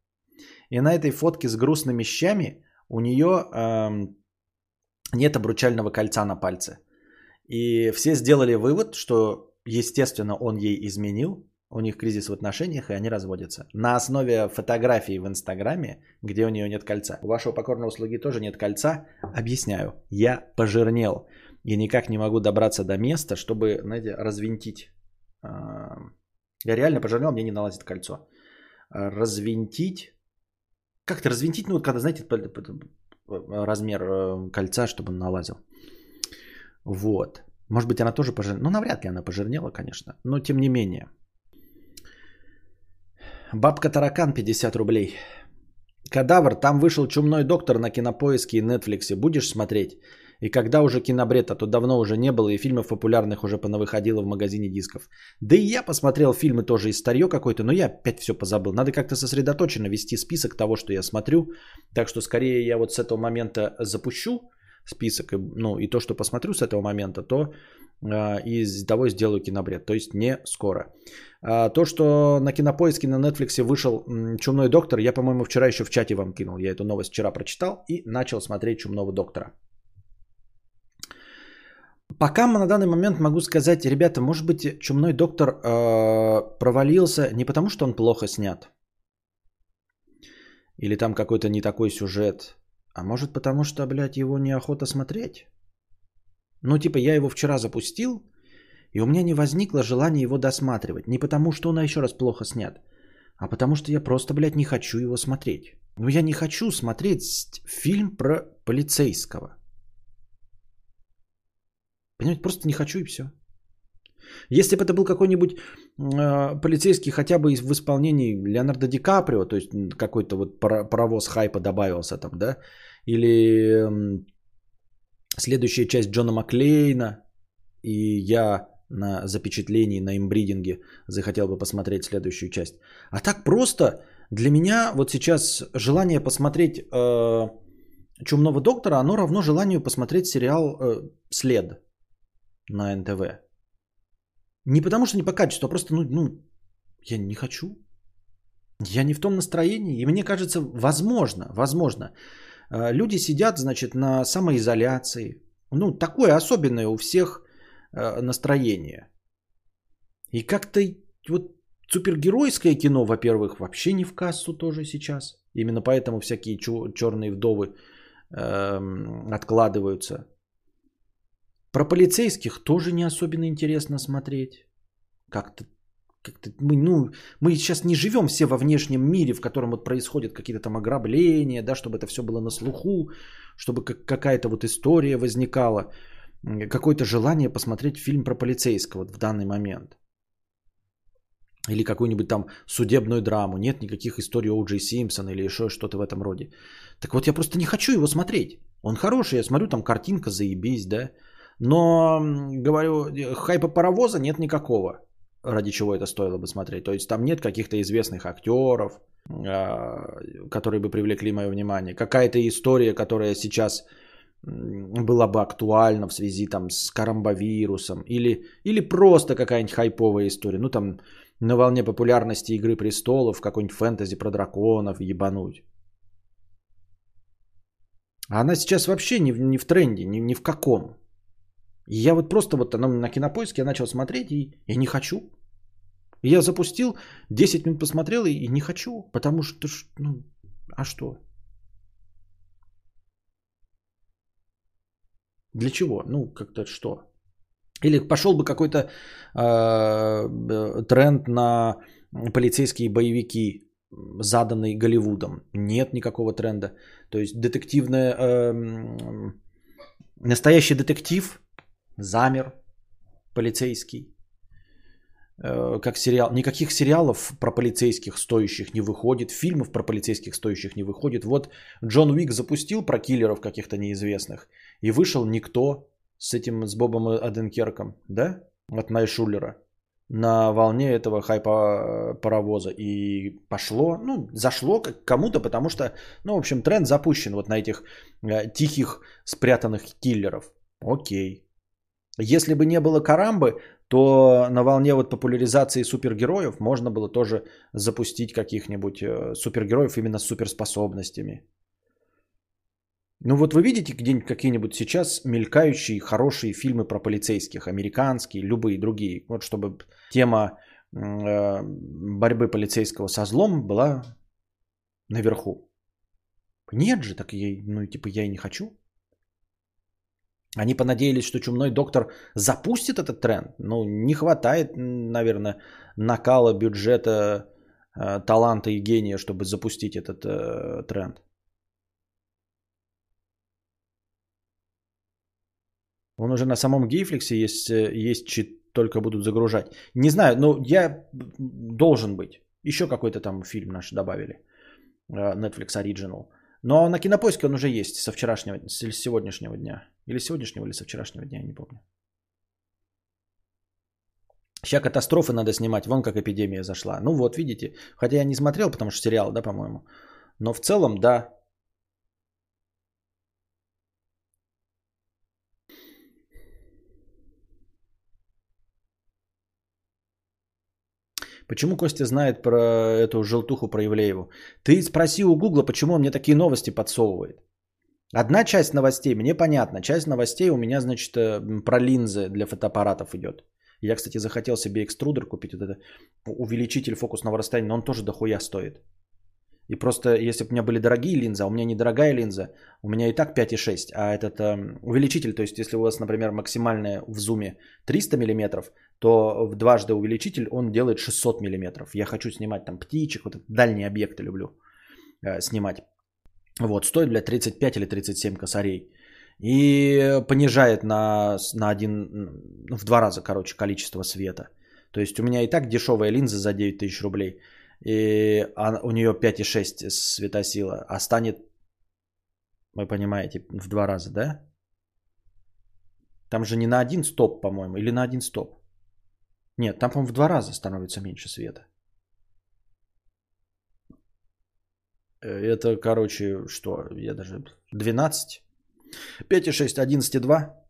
И на этой фотке с грустными щами у нее эм, нет обручального кольца на пальце. И все сделали вывод, что, естественно, он ей изменил, у них кризис в отношениях, и они разводятся. На основе фотографии в Инстаграме, где у нее нет кольца. У вашего покорного слуги тоже нет кольца. Объясняю. Я пожирнел. И никак не могу добраться до места, чтобы, знаете, развинтить. А, я реально пожирнел, мне не налазит кольцо. Развинтить как-то развинтить, ну, вот когда, знаете, размер э, кольца, чтобы он налазил. Вот. Может быть, она тоже пожирнела. Ну, навряд ли она пожирнела, конечно. Но тем не менее. Бабка Таракан 50 рублей. Кадавр, там вышел чумной доктор на кинопоиске и Нетфликсе. Будешь смотреть? И когда уже кинобред, а то давно уже не было, и фильмов популярных уже понавыходило в магазине дисков. Да и я посмотрел фильмы тоже из старье какой-то, но я опять все позабыл. Надо как-то сосредоточенно вести список того, что я смотрю. Так что скорее я вот с этого момента запущу список, ну и то, что посмотрю с этого момента, то э, из того сделаю кинобред. То есть не скоро. А, то, что на кинопоиске на Netflix вышел Чумной доктор, я, по-моему, вчера еще в чате вам кинул. Я эту новость вчера прочитал и начал смотреть Чумного доктора. Пока на данный момент могу сказать, ребята, может быть, чумной доктор э, провалился не потому, что он плохо снят. Или там какой-то не такой сюжет. А может потому, что, блядь, его неохота смотреть. Ну, типа, я его вчера запустил, и у меня не возникло желания его досматривать. Не потому, что он еще раз плохо снят, а потому что я просто, блядь, не хочу его смотреть. Ну, я не хочу смотреть фильм про полицейского. Понимаете, просто не хочу и все. Если бы это был какой-нибудь э, полицейский хотя бы в исполнении Леонардо Ди Каприо, то есть какой-то вот паровоз хайпа добавился там, да, или следующая часть Джона Маклейна, и я на запечатлении, на имбридинге захотел бы посмотреть следующую часть. А так просто для меня вот сейчас желание посмотреть э, Чумного доктора, оно равно желанию посмотреть сериал э, След на НТВ. Не потому что не по качеству, а просто, ну, ну, я не хочу. Я не в том настроении. И мне кажется, возможно, возможно, люди сидят, значит, на самоизоляции. Ну, такое особенное у всех э, настроение. И как-то вот супергеройское кино, во-первых, вообще не в кассу тоже сейчас. Именно поэтому всякие черные вдовы э, откладываются. Про полицейских тоже не особенно интересно смотреть. Как-то как-то мы, ну, мы сейчас не живем все во внешнем мире, в котором вот происходят какие-то там ограбления, да, чтобы это все было на слуху, чтобы как, какая-то вот история возникала, какое-то желание посмотреть фильм про полицейского вот в данный момент. Или какую-нибудь там судебную драму. Нет никаких историй о Джей Симпсон или еще что-то в этом роде. Так вот я просто не хочу его смотреть. Он хороший, я смотрю, там картинка заебись, да. Но, говорю, хайпа паровоза нет никакого, ради чего это стоило бы смотреть. То есть там нет каких-то известных актеров, а, которые бы привлекли мое внимание. Какая-то история, которая сейчас было бы актуально в связи там с коронавирусом или, или просто какая-нибудь хайповая история. Ну там на волне популярности Игры престолов, какой-нибудь фэнтези про драконов ебануть. А она сейчас вообще не в, не в тренде, ни, ни в каком. И я вот просто вот она на кинопоиске я начал смотреть и я не хочу. Я запустил, 10 минут посмотрел и не хочу, потому что, ну, а что? Для чего? Ну, как-то что? Или пошел бы какой-то э, тренд на полицейские боевики, заданный Голливудом. Нет никакого тренда. То есть детективная... Э, настоящий детектив замер полицейский. Э, как сериал. Никаких сериалов про полицейских стоящих не выходит. Фильмов про полицейских стоящих не выходит. Вот Джон Уик запустил про киллеров каких-то неизвестных. И вышел никто с этим, с Бобом Аденкерком, да? От Найшулера на волне этого хайпа э, паровоза. И пошло, ну, зашло кому-то, потому что, ну, в общем, тренд запущен вот на этих э, тихих спрятанных киллеров. Окей. Если бы не было Карамбы, то на волне вот популяризации супергероев можно было тоже запустить каких-нибудь э, супергероев именно с суперспособностями. Ну вот вы видите где-нибудь какие-нибудь сейчас мелькающие хорошие фильмы про полицейских, американские, любые другие, вот чтобы тема э, борьбы полицейского со злом была наверху. Нет же, так я, ну типа я и не хочу. Они понадеялись, что чумной доктор запустит этот тренд. Ну, не хватает, наверное, накала, бюджета, э, таланта и гения, чтобы запустить этот э, тренд. Он уже на самом Гейфликсе есть, э, есть чит, только будут загружать. Не знаю, но я должен быть. Еще какой-то там фильм наш добавили. Э, Netflix Original. Но на кинопоиске он уже есть со вчерашнего, с сегодняшнего дня. Или сегодняшнего, или со вчерашнего дня, я не помню. Сейчас катастрофы надо снимать, вон как эпидемия зашла. Ну вот, видите. Хотя я не смотрел, потому что сериал, да, по-моему. Но в целом, да, Почему Костя знает про эту желтуху про Ивлееву? Ты спроси у Гугла, почему он мне такие новости подсовывает. Одна часть новостей мне понятна. Часть новостей у меня, значит, э, про линзы для фотоаппаратов идет. Я, кстати, захотел себе экструдер купить, вот это увеличитель фокусного расстояния, но он тоже дохуя стоит. И просто, если бы у меня были дорогие линзы, а у меня недорогая линза, у меня и так 5,6, а этот э, увеличитель, то есть если у вас, например, максимальная в зуме 300 мм, то в дважды увеличитель он делает 600 мм. Я хочу снимать там птичек, вот дальние объекты люблю э, снимать. Вот, стоит, блядь, 35 или 37 косарей. И понижает на, на один, в два раза, короче, количество света. То есть у меня и так дешевая линза за 9 тысяч рублей – и у нее 5,6 светосила, а станет, вы понимаете, в два раза, да? Там же не на один стоп, по-моему, или на один стоп. Нет, там, по-моему, в два раза становится меньше света. Э, это, короче, что, я даже 12. 5,6, 11,2.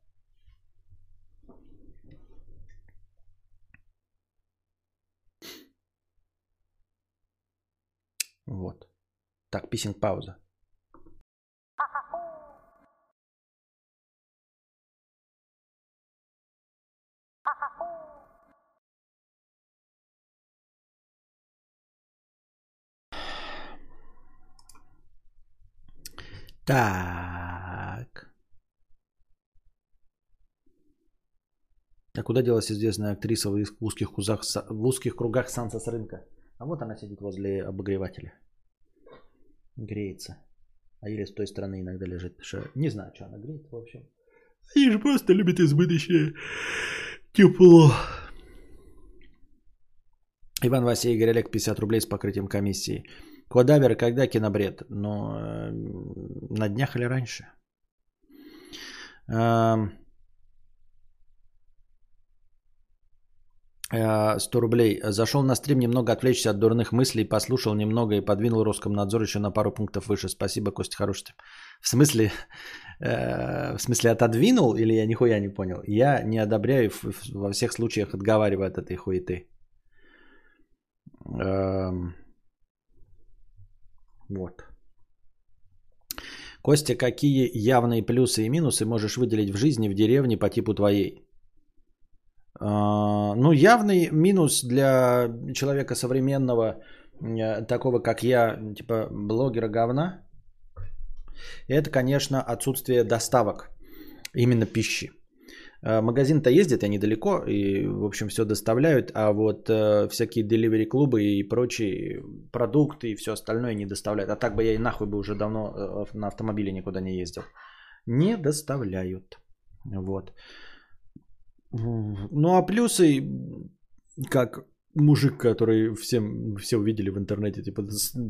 Вот. Так, писинг пауза. Так. А куда делась известная актриса в узких, кузах, в узких кругах Санса с рынка? А вот она сидит возле обогревателя. Греется. А или с той стороны иногда лежит. Что... Не знаю, что она греет, в общем. Они же просто любят избыточное тепло. Иван Василий Игорь Олег, 50 рублей с покрытием комиссии. Кодавер, когда кинобред? Ну, э, на днях или раньше? 100 рублей. Зашел на стрим немного отвлечься от дурных мыслей, послушал немного и подвинул Роскомнадзор еще на пару пунктов выше. Спасибо, Костя, хороший. В смысле, э, в смысле отодвинул или я нихуя не понял? Я не одобряю, во всех случаях отговариваю от этой хуеты. Эм, Вот. Костя, какие явные плюсы и минусы можешь выделить в жизни в деревне по типу твоей? А, Ну, явный минус для человека современного, э, такого как я, типа блогера говна, это, конечно, отсутствие доставок именно пищи. Э, Магазин-то ездит, они далеко, и, в общем, все доставляют, а вот э, всякие деливери-клубы и прочие продукты и все остальное не доставляют. А так бы я и нахуй бы уже давно э, на автомобиле никуда не ездил. Не доставляют. Вот. Ну а плюсы, как мужик, который всем, все увидели в интернете, типа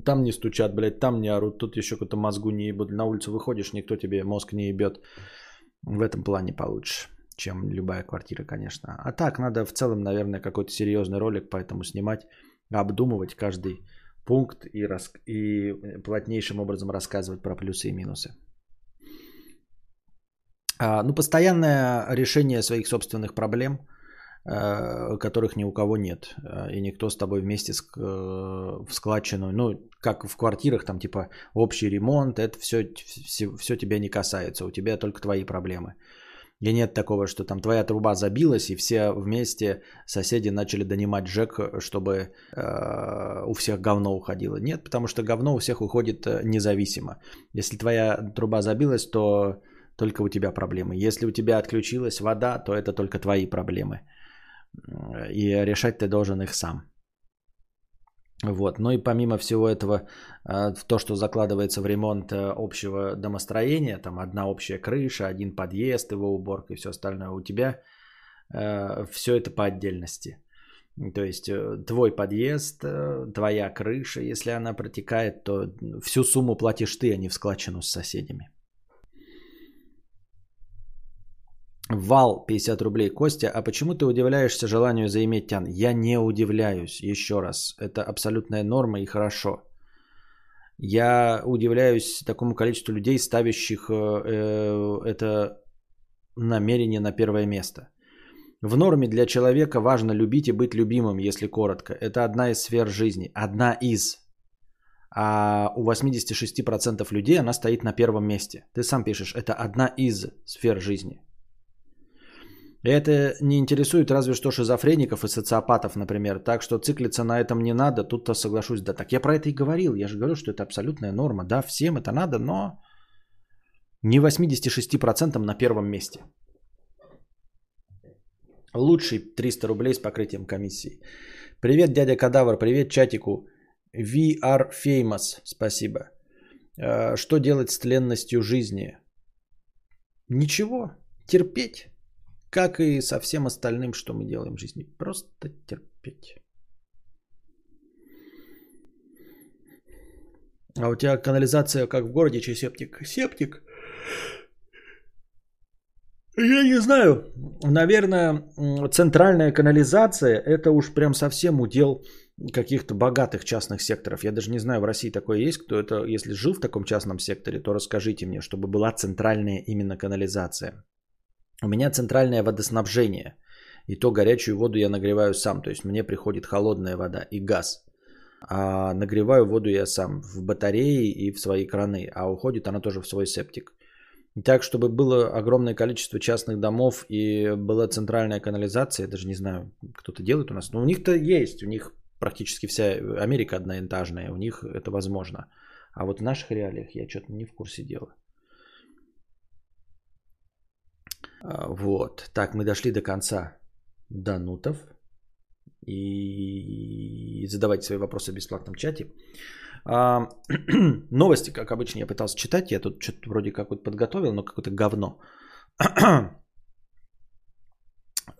там не стучат, блядь, там не орут, тут еще какой-то мозгу не ебут. На улицу выходишь, никто тебе мозг не ебет. В этом плане получше, чем любая квартира, конечно. А так надо в целом, наверное, какой-то серьезный ролик поэтому снимать, обдумывать каждый пункт и, рас... и плотнейшим образом рассказывать про плюсы и минусы. А, Ну, постоянное решение своих собственных проблем, э, которых ни у кого нет. э, И никто с тобой вместе э, в складчину, ну, как в квартирах, там типа общий ремонт, это все, все, все тебя не касается, у тебя только твои проблемы. И нет такого, что там твоя труба забилась, и все вместе соседи начали донимать ЖЭК, чтобы э, у всех говно уходило. Нет, потому что говно у всех уходит независимо. Если твоя труба забилась, то только у тебя проблемы. Если у тебя отключилась вода, то это только твои проблемы. М, И решать ты должен их сам. Вот. Ну и помимо всего этого, э, то, что закладывается в ремонт э, общего домостроения, там одна общая крыша, один подъезд, его уборка и все остальное, у тебя все это по отдельности. То есть э, твой подъезд, э, твоя крыша, если она протекает, то всю сумму платишь ты, а не в складчину с соседями. Вал 50 рублей. Костя, а почему ты удивляешься желанию заиметь тян? Я не удивляюсь, еще раз. Это абсолютная норма и хорошо. Я удивляюсь такому количеству людей, ставящих э, э, это намерение на первое место. В норме для человека важно любить и быть любимым, если коротко. Это одна из сфер жизни. Одна из. А у 86% людей она стоит на первом месте. Ты сам пишешь, это одна из сфер жизни. Это не интересует разве что шизофреников и социопатов, например. Так что циклиться на этом не надо. Тут-то соглашусь. Да так я про это и говорил. Я же говорю, что это абсолютная норма. Да, всем это надо, но не 86% на первом месте. Лучший 300 рублей с покрытием комиссии. Привет, дядя Кадавр. Привет, чатику. VR Famous. Спасибо. Э, Что делать с тленностью жизни? Ничего. Терпеть. Как и со всем остальным, что мы делаем в жизни. Просто терпеть. А у тебя канализация как в городе, чи септик? Септик? Я не знаю. Наверное, центральная канализация это уж прям совсем удел каких-то богатых частных секторов. Я даже не знаю, в России такое есть, кто это, если жил в таком частном секторе, то расскажите мне, чтобы была центральная именно канализация. У меня центральное водоснабжение. И то горячую воду я нагреваю сам. То есть мне приходит холодная вода и газ. А нагреваю воду я сам в батарее и в свои краны. А уходит она тоже в свой септик. Так, чтобы было огромное количество частных домов и была центральная канализация, я даже не знаю, кто-то делает у нас. Но у них-то есть, у них практически вся Америка одноэтажная, у них это возможно. А вот в наших реалиях я что-то не в курсе дела. А, Вот. Так, мы дошли до конца Данутов. И задавайте свои вопросы в бесплатном чате. А, новости, как обычно, я пытался читать. Я тут что-то вроде как вот подготовил, но какое-то говно.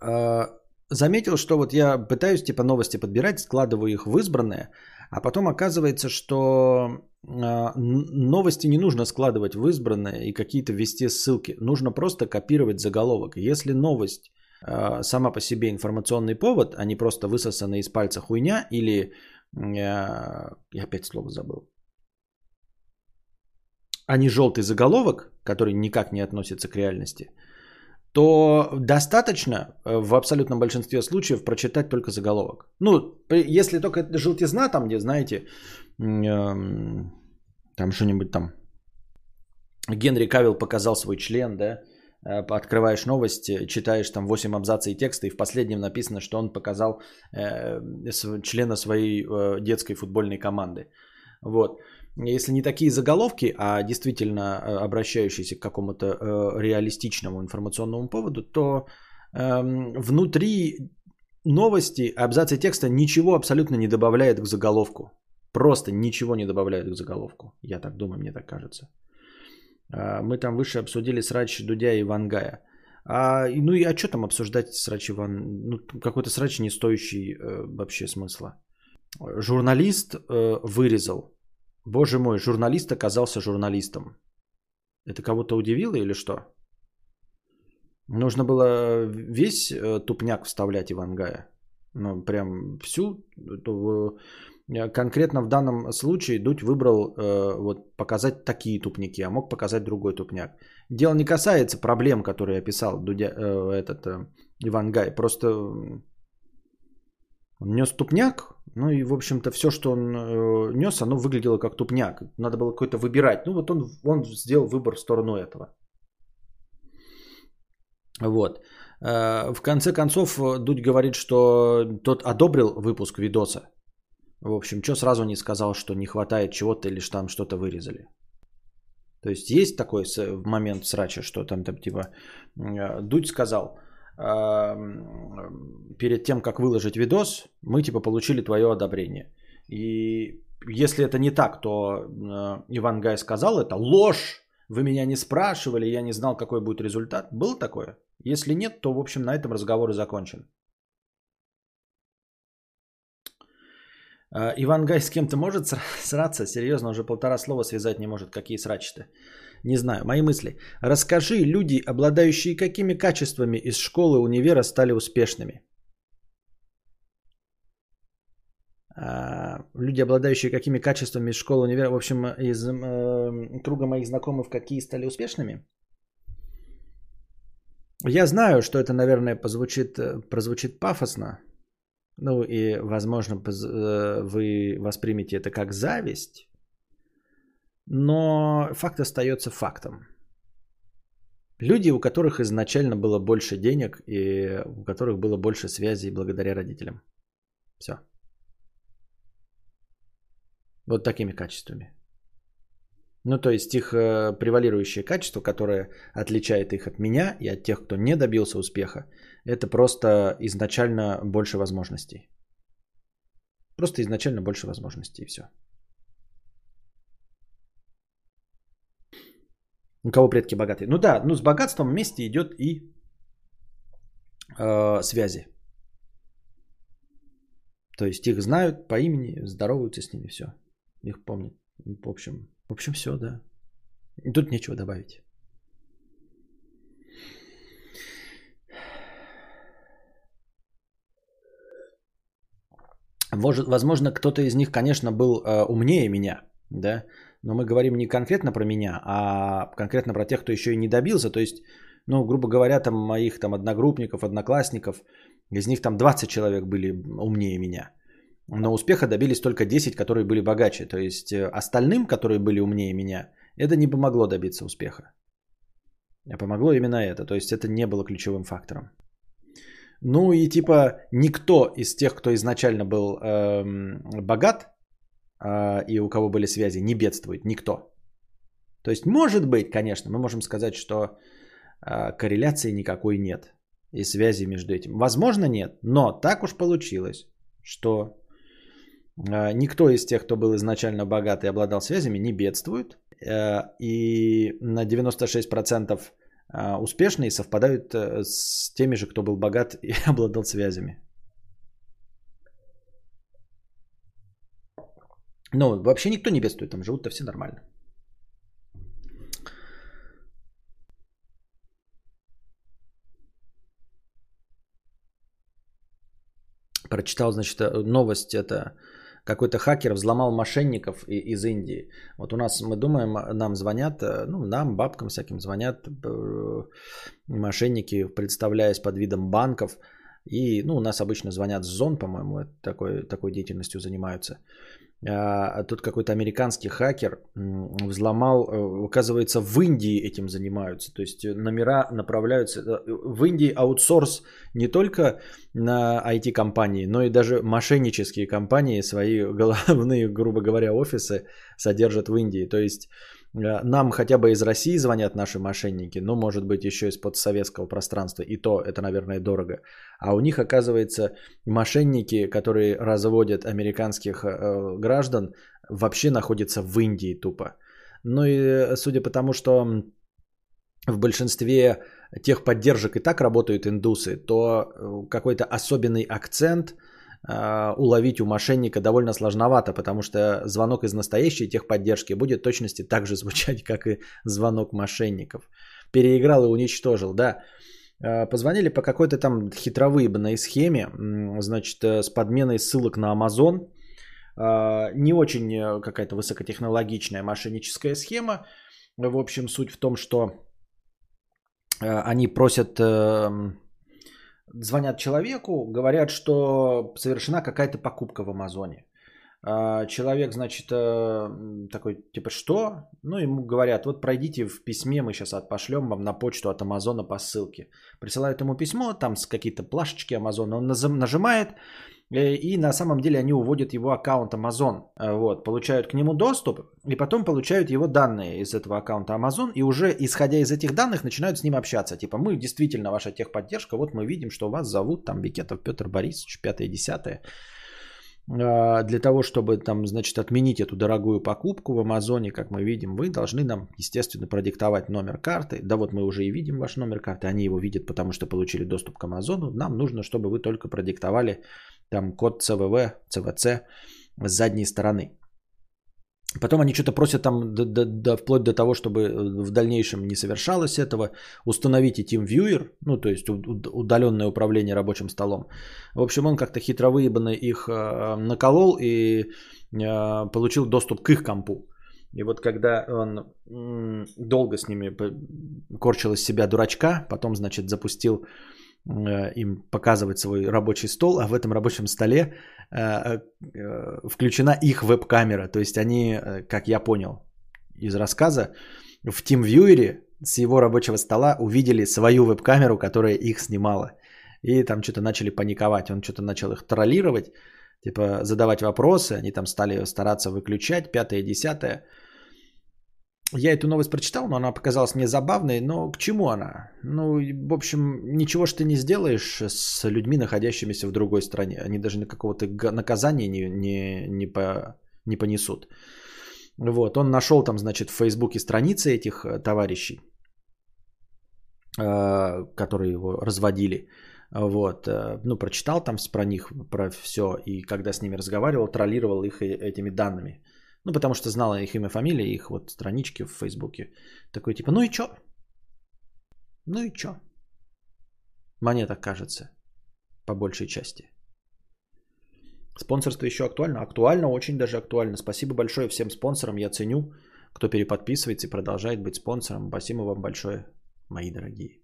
А, заметил, что вот я пытаюсь типа новости подбирать, складываю их в избранное, а потом оказывается, что а, новости не нужно складывать в избранное и какие-то ввести ссылки. Нужно просто копировать заголовок. Если новость э, сама по себе информационный повод, а не просто высосанная из пальца хуйня или... Э, я опять слово забыл. А не желтый заголовок, который никак не относится к реальности, то достаточно э, в абсолютном большинстве случаев прочитать только заголовок. Ну, если только это желтизна, там, где, знаете, эм, там что-нибудь там, Генри Кавилл показал свой член, да, Э, открываешь новости, читаешь там 8 абзаций текста, и в последнем написано, что он показал э, члена своей детской футбольной команды. Вот. Если не такие заголовки, а действительно э, обращающиеся к какому-то э, реалистичному информационному поводу, то э, внутри новости, абзацы текста ничего абсолютно не добавляет к заголовку. Просто ничего не добавляет к заголовку. Я так думаю, мне так кажется. А, мы там выше обсудили срач Дудя и Вангая. А, ну и а что там обсуждать срач Иван? Ну, какой-то срач не стоящий э, вообще смысла. Журналист э, вырезал. Боже мой, журналист оказался журналистом. Это кого-то удивило или что? Нужно было весь э, тупняк вставлять Ивангая. Ну, прям всю. Э, конкретно в данном случае Дудь выбрал э, вот, показать такие тупники, а мог показать другой тупняк. Дело не касается проблем, которые описал Дудя, этот э, Иван Гай. Просто он нес тупняк, ну и, в общем-то, все, что он э, нес, оно выглядело как тупняк. Надо было какой-то выбирать. Ну вот он, он сделал выбор в сторону этого. Вот. Э, в конце концов, Дудь говорит, что тот одобрил выпуск видоса. В общем, что сразу не сказал, что не хватает чего-то или что там что-то вырезали. То есть есть такой момент срача, что там, там типа э, Дудь сказал, перед тем, как выложить видос, мы типа получили твое одобрение. И если это не так, то э, Иван Гай сказал это ложь. Вы меня не спрашивали, я не знал, какой будет результат. Было такое? Если нет, то, в общем, на этом разговор и закончен. А, Иван Гай с кем-то может сраться? Серьезно, уже полтора слова связать не может. Какие срачи-то? Не знаю. Мои мысли. Расскажи, люди, обладающие какими качествами из школы, универа стали успешными? А, люди, обладающие какими качествами из школы, универа, в общем, из э, круга моих знакомых, какие стали успешными? Я знаю, что это, наверное, позвучит, э, прозвучит пафосно, ну и, возможно, э, вы воспримете это как зависть, но факт остается фактом. Люди, у которых изначально было больше денег и у которых было больше связей благодаря родителям. Все. Вот такими качествами. Ну, то есть их э, превалирующее качество, которое отличает их от меня и от тех, кто не добился успеха, это просто изначально больше возможностей. Просто изначально больше возможностей и все. У кого предки богатые? Ну да, ну с богатством вместе идет и э, связи. То есть их знают по имени, здороваются с ними, все. Их помнят. В общем, в общем, все, да. И тут нечего добавить. Может, возможно, кто-то из них, конечно, был э, умнее меня, да, но мы говорим не конкретно про меня, а конкретно про тех, кто еще и не добился. То есть, ну, грубо говоря, там моих там одногруппников, одноклассников, из них там 20 человек были умнее меня. Но успеха добились только 10, которые были богаче. То есть э, остальным, которые были умнее меня, это не помогло добиться успеха. А помогло именно это. То есть это не было ключевым фактором. Ну и типа никто из тех, кто изначально был эм, богат и у кого были связи, не бедствует. Никто. То есть может быть, конечно, мы можем сказать, что э, корреляции никакой нет и связи между этим. Возможно нет, но так уж получилось, что э, никто из тех, кто был изначально богат и обладал связями, не бедствует. И на 96% а, успешные совпадают э, с теми же, кто был богат и обладал связями. Ну, вообще никто не бедствует, там живут-то все нормально. Прочитал, значит, э, новость это какой-то хакер взломал мошенников из Индии. Вот у нас, мы думаем, нам звонят, э, ну, нам, бабкам всяким звонят э, мошенники, представляясь под видом банков. И, ну, у нас обычно звонят с зон, по-моему, такой, такой деятельностью занимаются. А, а тут какой-то американский хакер взломал, э, оказывается, в Индии этим занимаются. То есть номера направляются. Э, в Индии аутсорс не только на IT-компании, но и даже мошеннические компании свои головные, грубо говоря, офисы содержат в Индии. То есть Э, нам хотя бы из России звонят наши мошенники, но может быть еще из подсоветского пространства, и то это, наверное, дорого. А у них, оказывается, мошенники, которые разводят американских э, граждан, вообще находятся в Индии тупо. Ну и э, судя по тому, что в большинстве тех поддержек и так работают индусы, то э, какой-то особенный акцент – уловить у мошенника довольно сложновато, потому что звонок из настоящей техподдержки будет точности так же звучать, как и звонок мошенников. Переиграл и уничтожил, да. А, позвонили по какой-то там хитровыебанной схеме, значит, э, с подменой ссылок на Amazon. А, не очень э, какая-то высокотехнологичная мошенническая схема. В общем, суть в том, что э, они просят эм, звонят человеку, говорят, что совершена какая-то покупка в Амазоне. А, человек, значит, э, такой, типа, что? Ну, ему говорят, вот пройдите в письме, мы сейчас отпошлем вам на почту от Амазона по ссылке. Присылают ему письмо, там с какие-то плашечки Амазона, он нажимает, и на самом деле они уводят его аккаунт Amazon, э, вот, получают к нему доступ, и потом получают его данные из этого аккаунта Amazon, и уже исходя из этих данных начинают с ним общаться. Типа, мы действительно ваша техподдержка, вот мы видим, что вас зовут там Бекетов Петр Борисович, 5-10 а, для того, чтобы там, значит, отменить эту дорогую покупку в Амазоне, как мы видим, вы должны нам, естественно, продиктовать номер карты. Да вот мы уже и видим ваш номер карты, они его видят, потому что получили доступ к Амазону. Нам нужно, чтобы вы только продиктовали там код ЦВВ, ЦВЦ с задней стороны. Потом они что-то просят там до, до, до, вплоть до того, чтобы э, в дальнейшем не совершалось этого. Установите TeamViewer, ну то есть удаленное управление рабочим столом. В общем, он как-то хитро выебанно их э, наколол и э, получил доступ к их компу. И вот когда он долго с ними корчил из себя дурачка, потом, значит, запустил им показывать свой рабочий стол, а в этом рабочем столе э, э, включена их веб-камера. То есть они, как я понял из рассказа, в TeamViewer с его рабочего стола увидели свою веб-камеру, которая их снимала. И там что-то начали паниковать. Он что-то начал их троллировать, типа задавать вопросы. Они там стали стараться выключать, пятое, десятое. Я эту новость прочитал, но она показалась мне забавной. Но к чему она? Ну, в общем, ничего что ты не сделаешь с людьми, находящимися в другой стране. Они даже на какого-то наказания не, не, не, по, не понесут. Вот, он нашел там, значит, в Фейсбуке страницы этих э, товарищей, э, которые его разводили. Вот, э, ну, прочитал там про них, про все, и когда с ними разговаривал, троллировал их этими данными. Ну, потому что знала их имя, фамилия, их вот странички в Фейсбуке. Такой типа, ну и чё? Ну и чё? Мне так кажется. По большей части. Спонсорство еще актуально? Актуально, очень даже актуально. Спасибо большое всем спонсорам. Я ценю, кто переподписывается и продолжает быть спонсором. Спасибо вам большое, мои дорогие.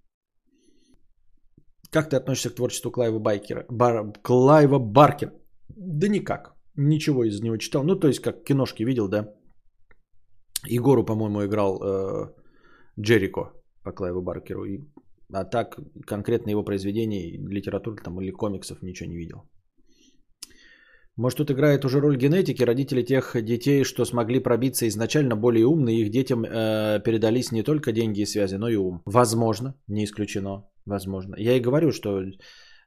Как ты относишься к творчеству Клайва Байкера? Бар... Клайва Баркера? Да никак. Ничего из него читал. Ну, то есть, как киношки видел, да. Егору, по-моему, играл э, Джерико по Клайву Баркеру. И, а так, конкретно его произведений, литературы там, или комиксов ничего не видел. Может, тут играет уже роль генетики. Родители тех детей, что смогли пробиться изначально более умные, их детям э, передались не только деньги и связи, но и ум. Возможно, не исключено. Возможно. Я и говорю, что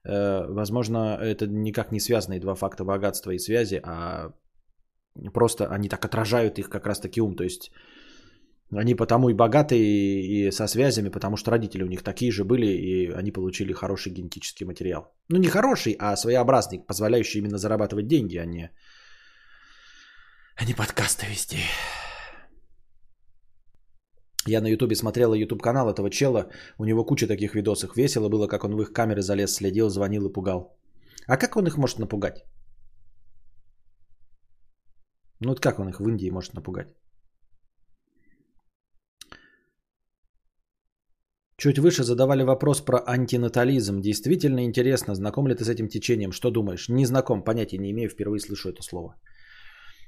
возможно, это никак не связанные два факта богатства и связи, а просто они так отражают их как раз-таки ум. То есть они потому и богаты и со связями, потому что родители у них такие же были, и они получили хороший генетический материал. Ну, не хороший, а своеобразный, позволяющий именно зарабатывать деньги, а не, а не подкасты вести. Я на ютубе смотрела ютуб канал этого чела, у него куча таких видосов. Весело было, как он в их камеры залез, следил, звонил и пугал. А как он их может напугать? Ну вот как он их в Индии может напугать? Чуть выше задавали вопрос про антинатализм. Действительно интересно, знаком ли ты с этим течением? Что думаешь? Не знаком, понятия не имею, впервые слышу это слово.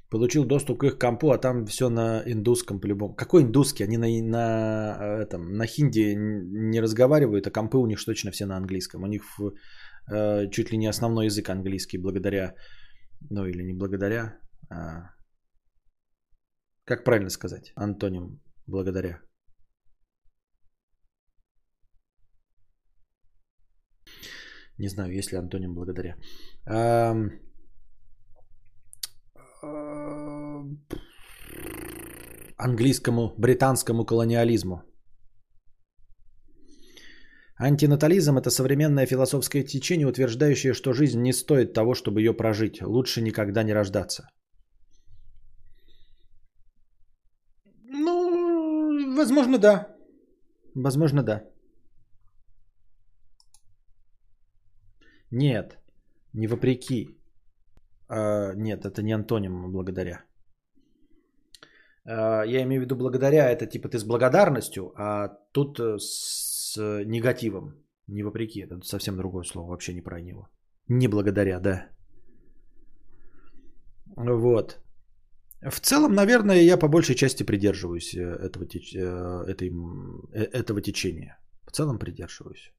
Получил доступ к их компу, а там все на индусском по-любому. Какой индусский? Они на, на, этом, на хинди не разговаривают, а компы у них точно все на английском. У них э, чуть ли не основной язык английский, благодаря, ну или не благодаря, а, как правильно сказать, антоним благодаря. Не знаю, есть ли антоним благодаря. Английскому, британскому колониализму. Антинатализм – это современное философское течение, утверждающее, что жизнь не стоит того, чтобы ее прожить. Лучше никогда не рождаться. Ну, возможно, да. Возможно, да. Нет, не вопреки. А, нет, это не антоним благодаря. А, я имею в виду благодаря, это типа ты с благодарностью, а тут э, с негативом. Не вопреки, это совсем другое слово, вообще не про него. Не благодаря, да. Вот. В целом, наверное, я по большей части придерживаюсь э, этого, теч... Э, этой... этого течения. В целом придерживаюсь.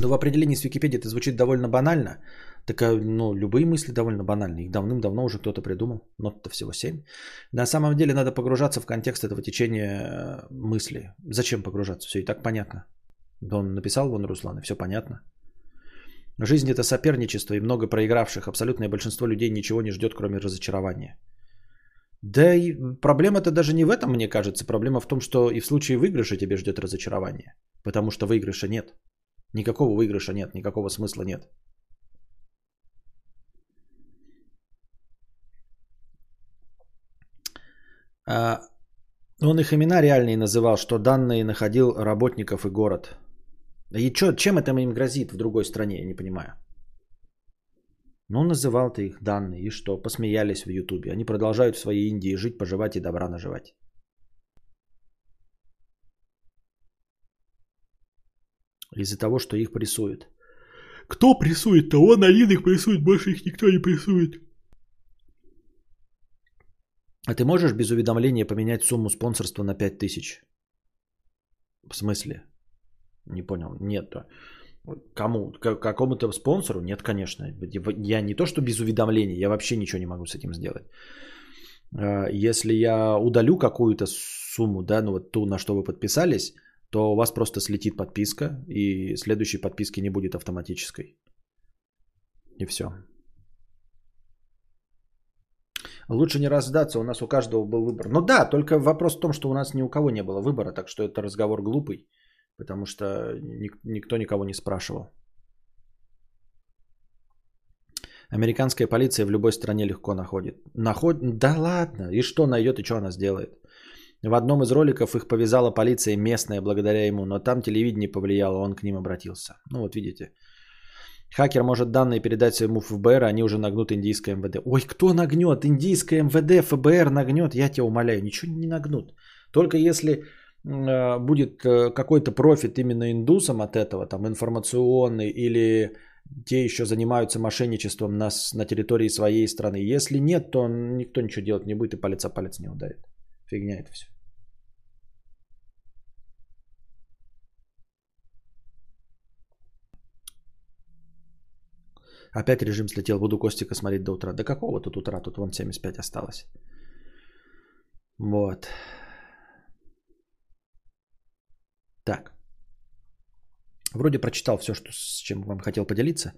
Но в определении с Википедией это звучит довольно банально. Так, ну, любые мысли довольно банальны. Их давным-давно уже кто-то придумал. Нот-то всего 7. На самом деле надо погружаться в контекст этого течения э, мысли. Зачем погружаться? Все и так понятно. Да он написал вон Руслан, и все понятно. Жизнь это соперничество и много проигравших. Абсолютное большинство людей ничего не ждет, кроме разочарования. Да и проблема-то даже не в этом, мне кажется. Проблема в том, что и в случае выигрыша тебе ждет разочарование. Потому что выигрыша нет. Никакого выигрыша нет, никакого смысла нет. Он их имена реальные называл, что данные находил работников и город. И чё, чем это им грозит в другой стране, я не понимаю. Ну, называл ты их данные, и что? Посмеялись в Ютубе. Они продолжают в своей Индии жить, поживать и добра наживать. Из-за того, что их прессуют. Кто прессует-то? Он один их прессует, больше их никто не прессует. А ты можешь без уведомления поменять сумму спонсорства на 5000? В смысле? Не понял. Нет. Кому? К- какому-то спонсору? Нет, конечно. Я не то, что без уведомления, я вообще ничего не могу с этим сделать. А, если я удалю какую-то сумму, да, ну вот ту, на что вы подписались, то у вас просто слетит подписка, и следующей подписки не будет автоматической. И все. Лучше не раздаться, у нас у каждого был выбор. Ну да, только вопрос в том, что у нас ни у кого не было выбора, так что это разговор глупый, потому что никто никого не спрашивал. Американская полиция в любой стране легко находит. Наход... Да ладно, и что найдет, и что она сделает? В одном из роликов их повязала полиция местная благодаря ему, но там телевидение повлияло, он к ним обратился. Ну вот видите. Хакер может данные передать своему ФБР, они уже нагнут индийское МВД. Ой, кто нагнет? Индийское МВД, ФБР нагнет, я тебя умоляю, ничего не нагнут. Только если э, будет э, какой-то профит именно индусам от этого, там информационный или те еще занимаются мошенничеством на, на территории своей страны. Если нет, то никто ничего делать не будет и палец о палец не ударит. Фигня это все. Опять режим слетел, буду Костика смотреть до утра. До какого тут утра? Тут вон 75 осталось. Вот. Так. Вроде прочитал все, что, с чем вам хотел поделиться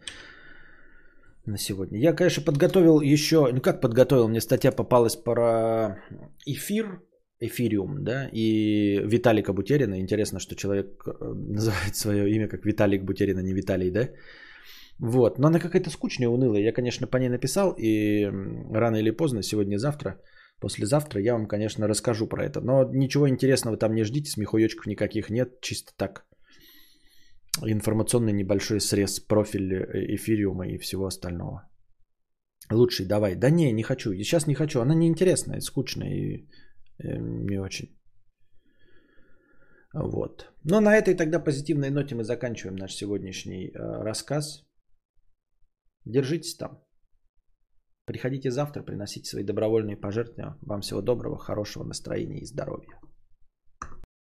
на сегодня. Я, конечно, подготовил еще... Ну, как подготовил? Мне статья попалась про эфир, эфириум, да, и Виталика Бутерина. Интересно, что человек э, называет свое имя как Виталик Бутерина, не Виталий, да? Вот, но она какая-то скучная, унылая. Я, конечно, по ней написал, и рано или поздно, сегодня-завтра, послезавтра я вам, конечно, расскажу про это. Но ничего интересного там не ждите, смехуёчков никаких нет, чисто так. информационный небольшой срез профиль э, эфириума и всего остального. Лучший давай. Да не, не хочу. Сейчас не хочу. Она неинтересная, скучная и э, не очень. Вот. Но на этой тогда позитивной ноте мы заканчиваем наш сегодняшний э, рассказ. Держитесь там. Приходите завтра, приносите свои добровольные пожертвования. Вам всего доброго, хорошего настроения и здоровья.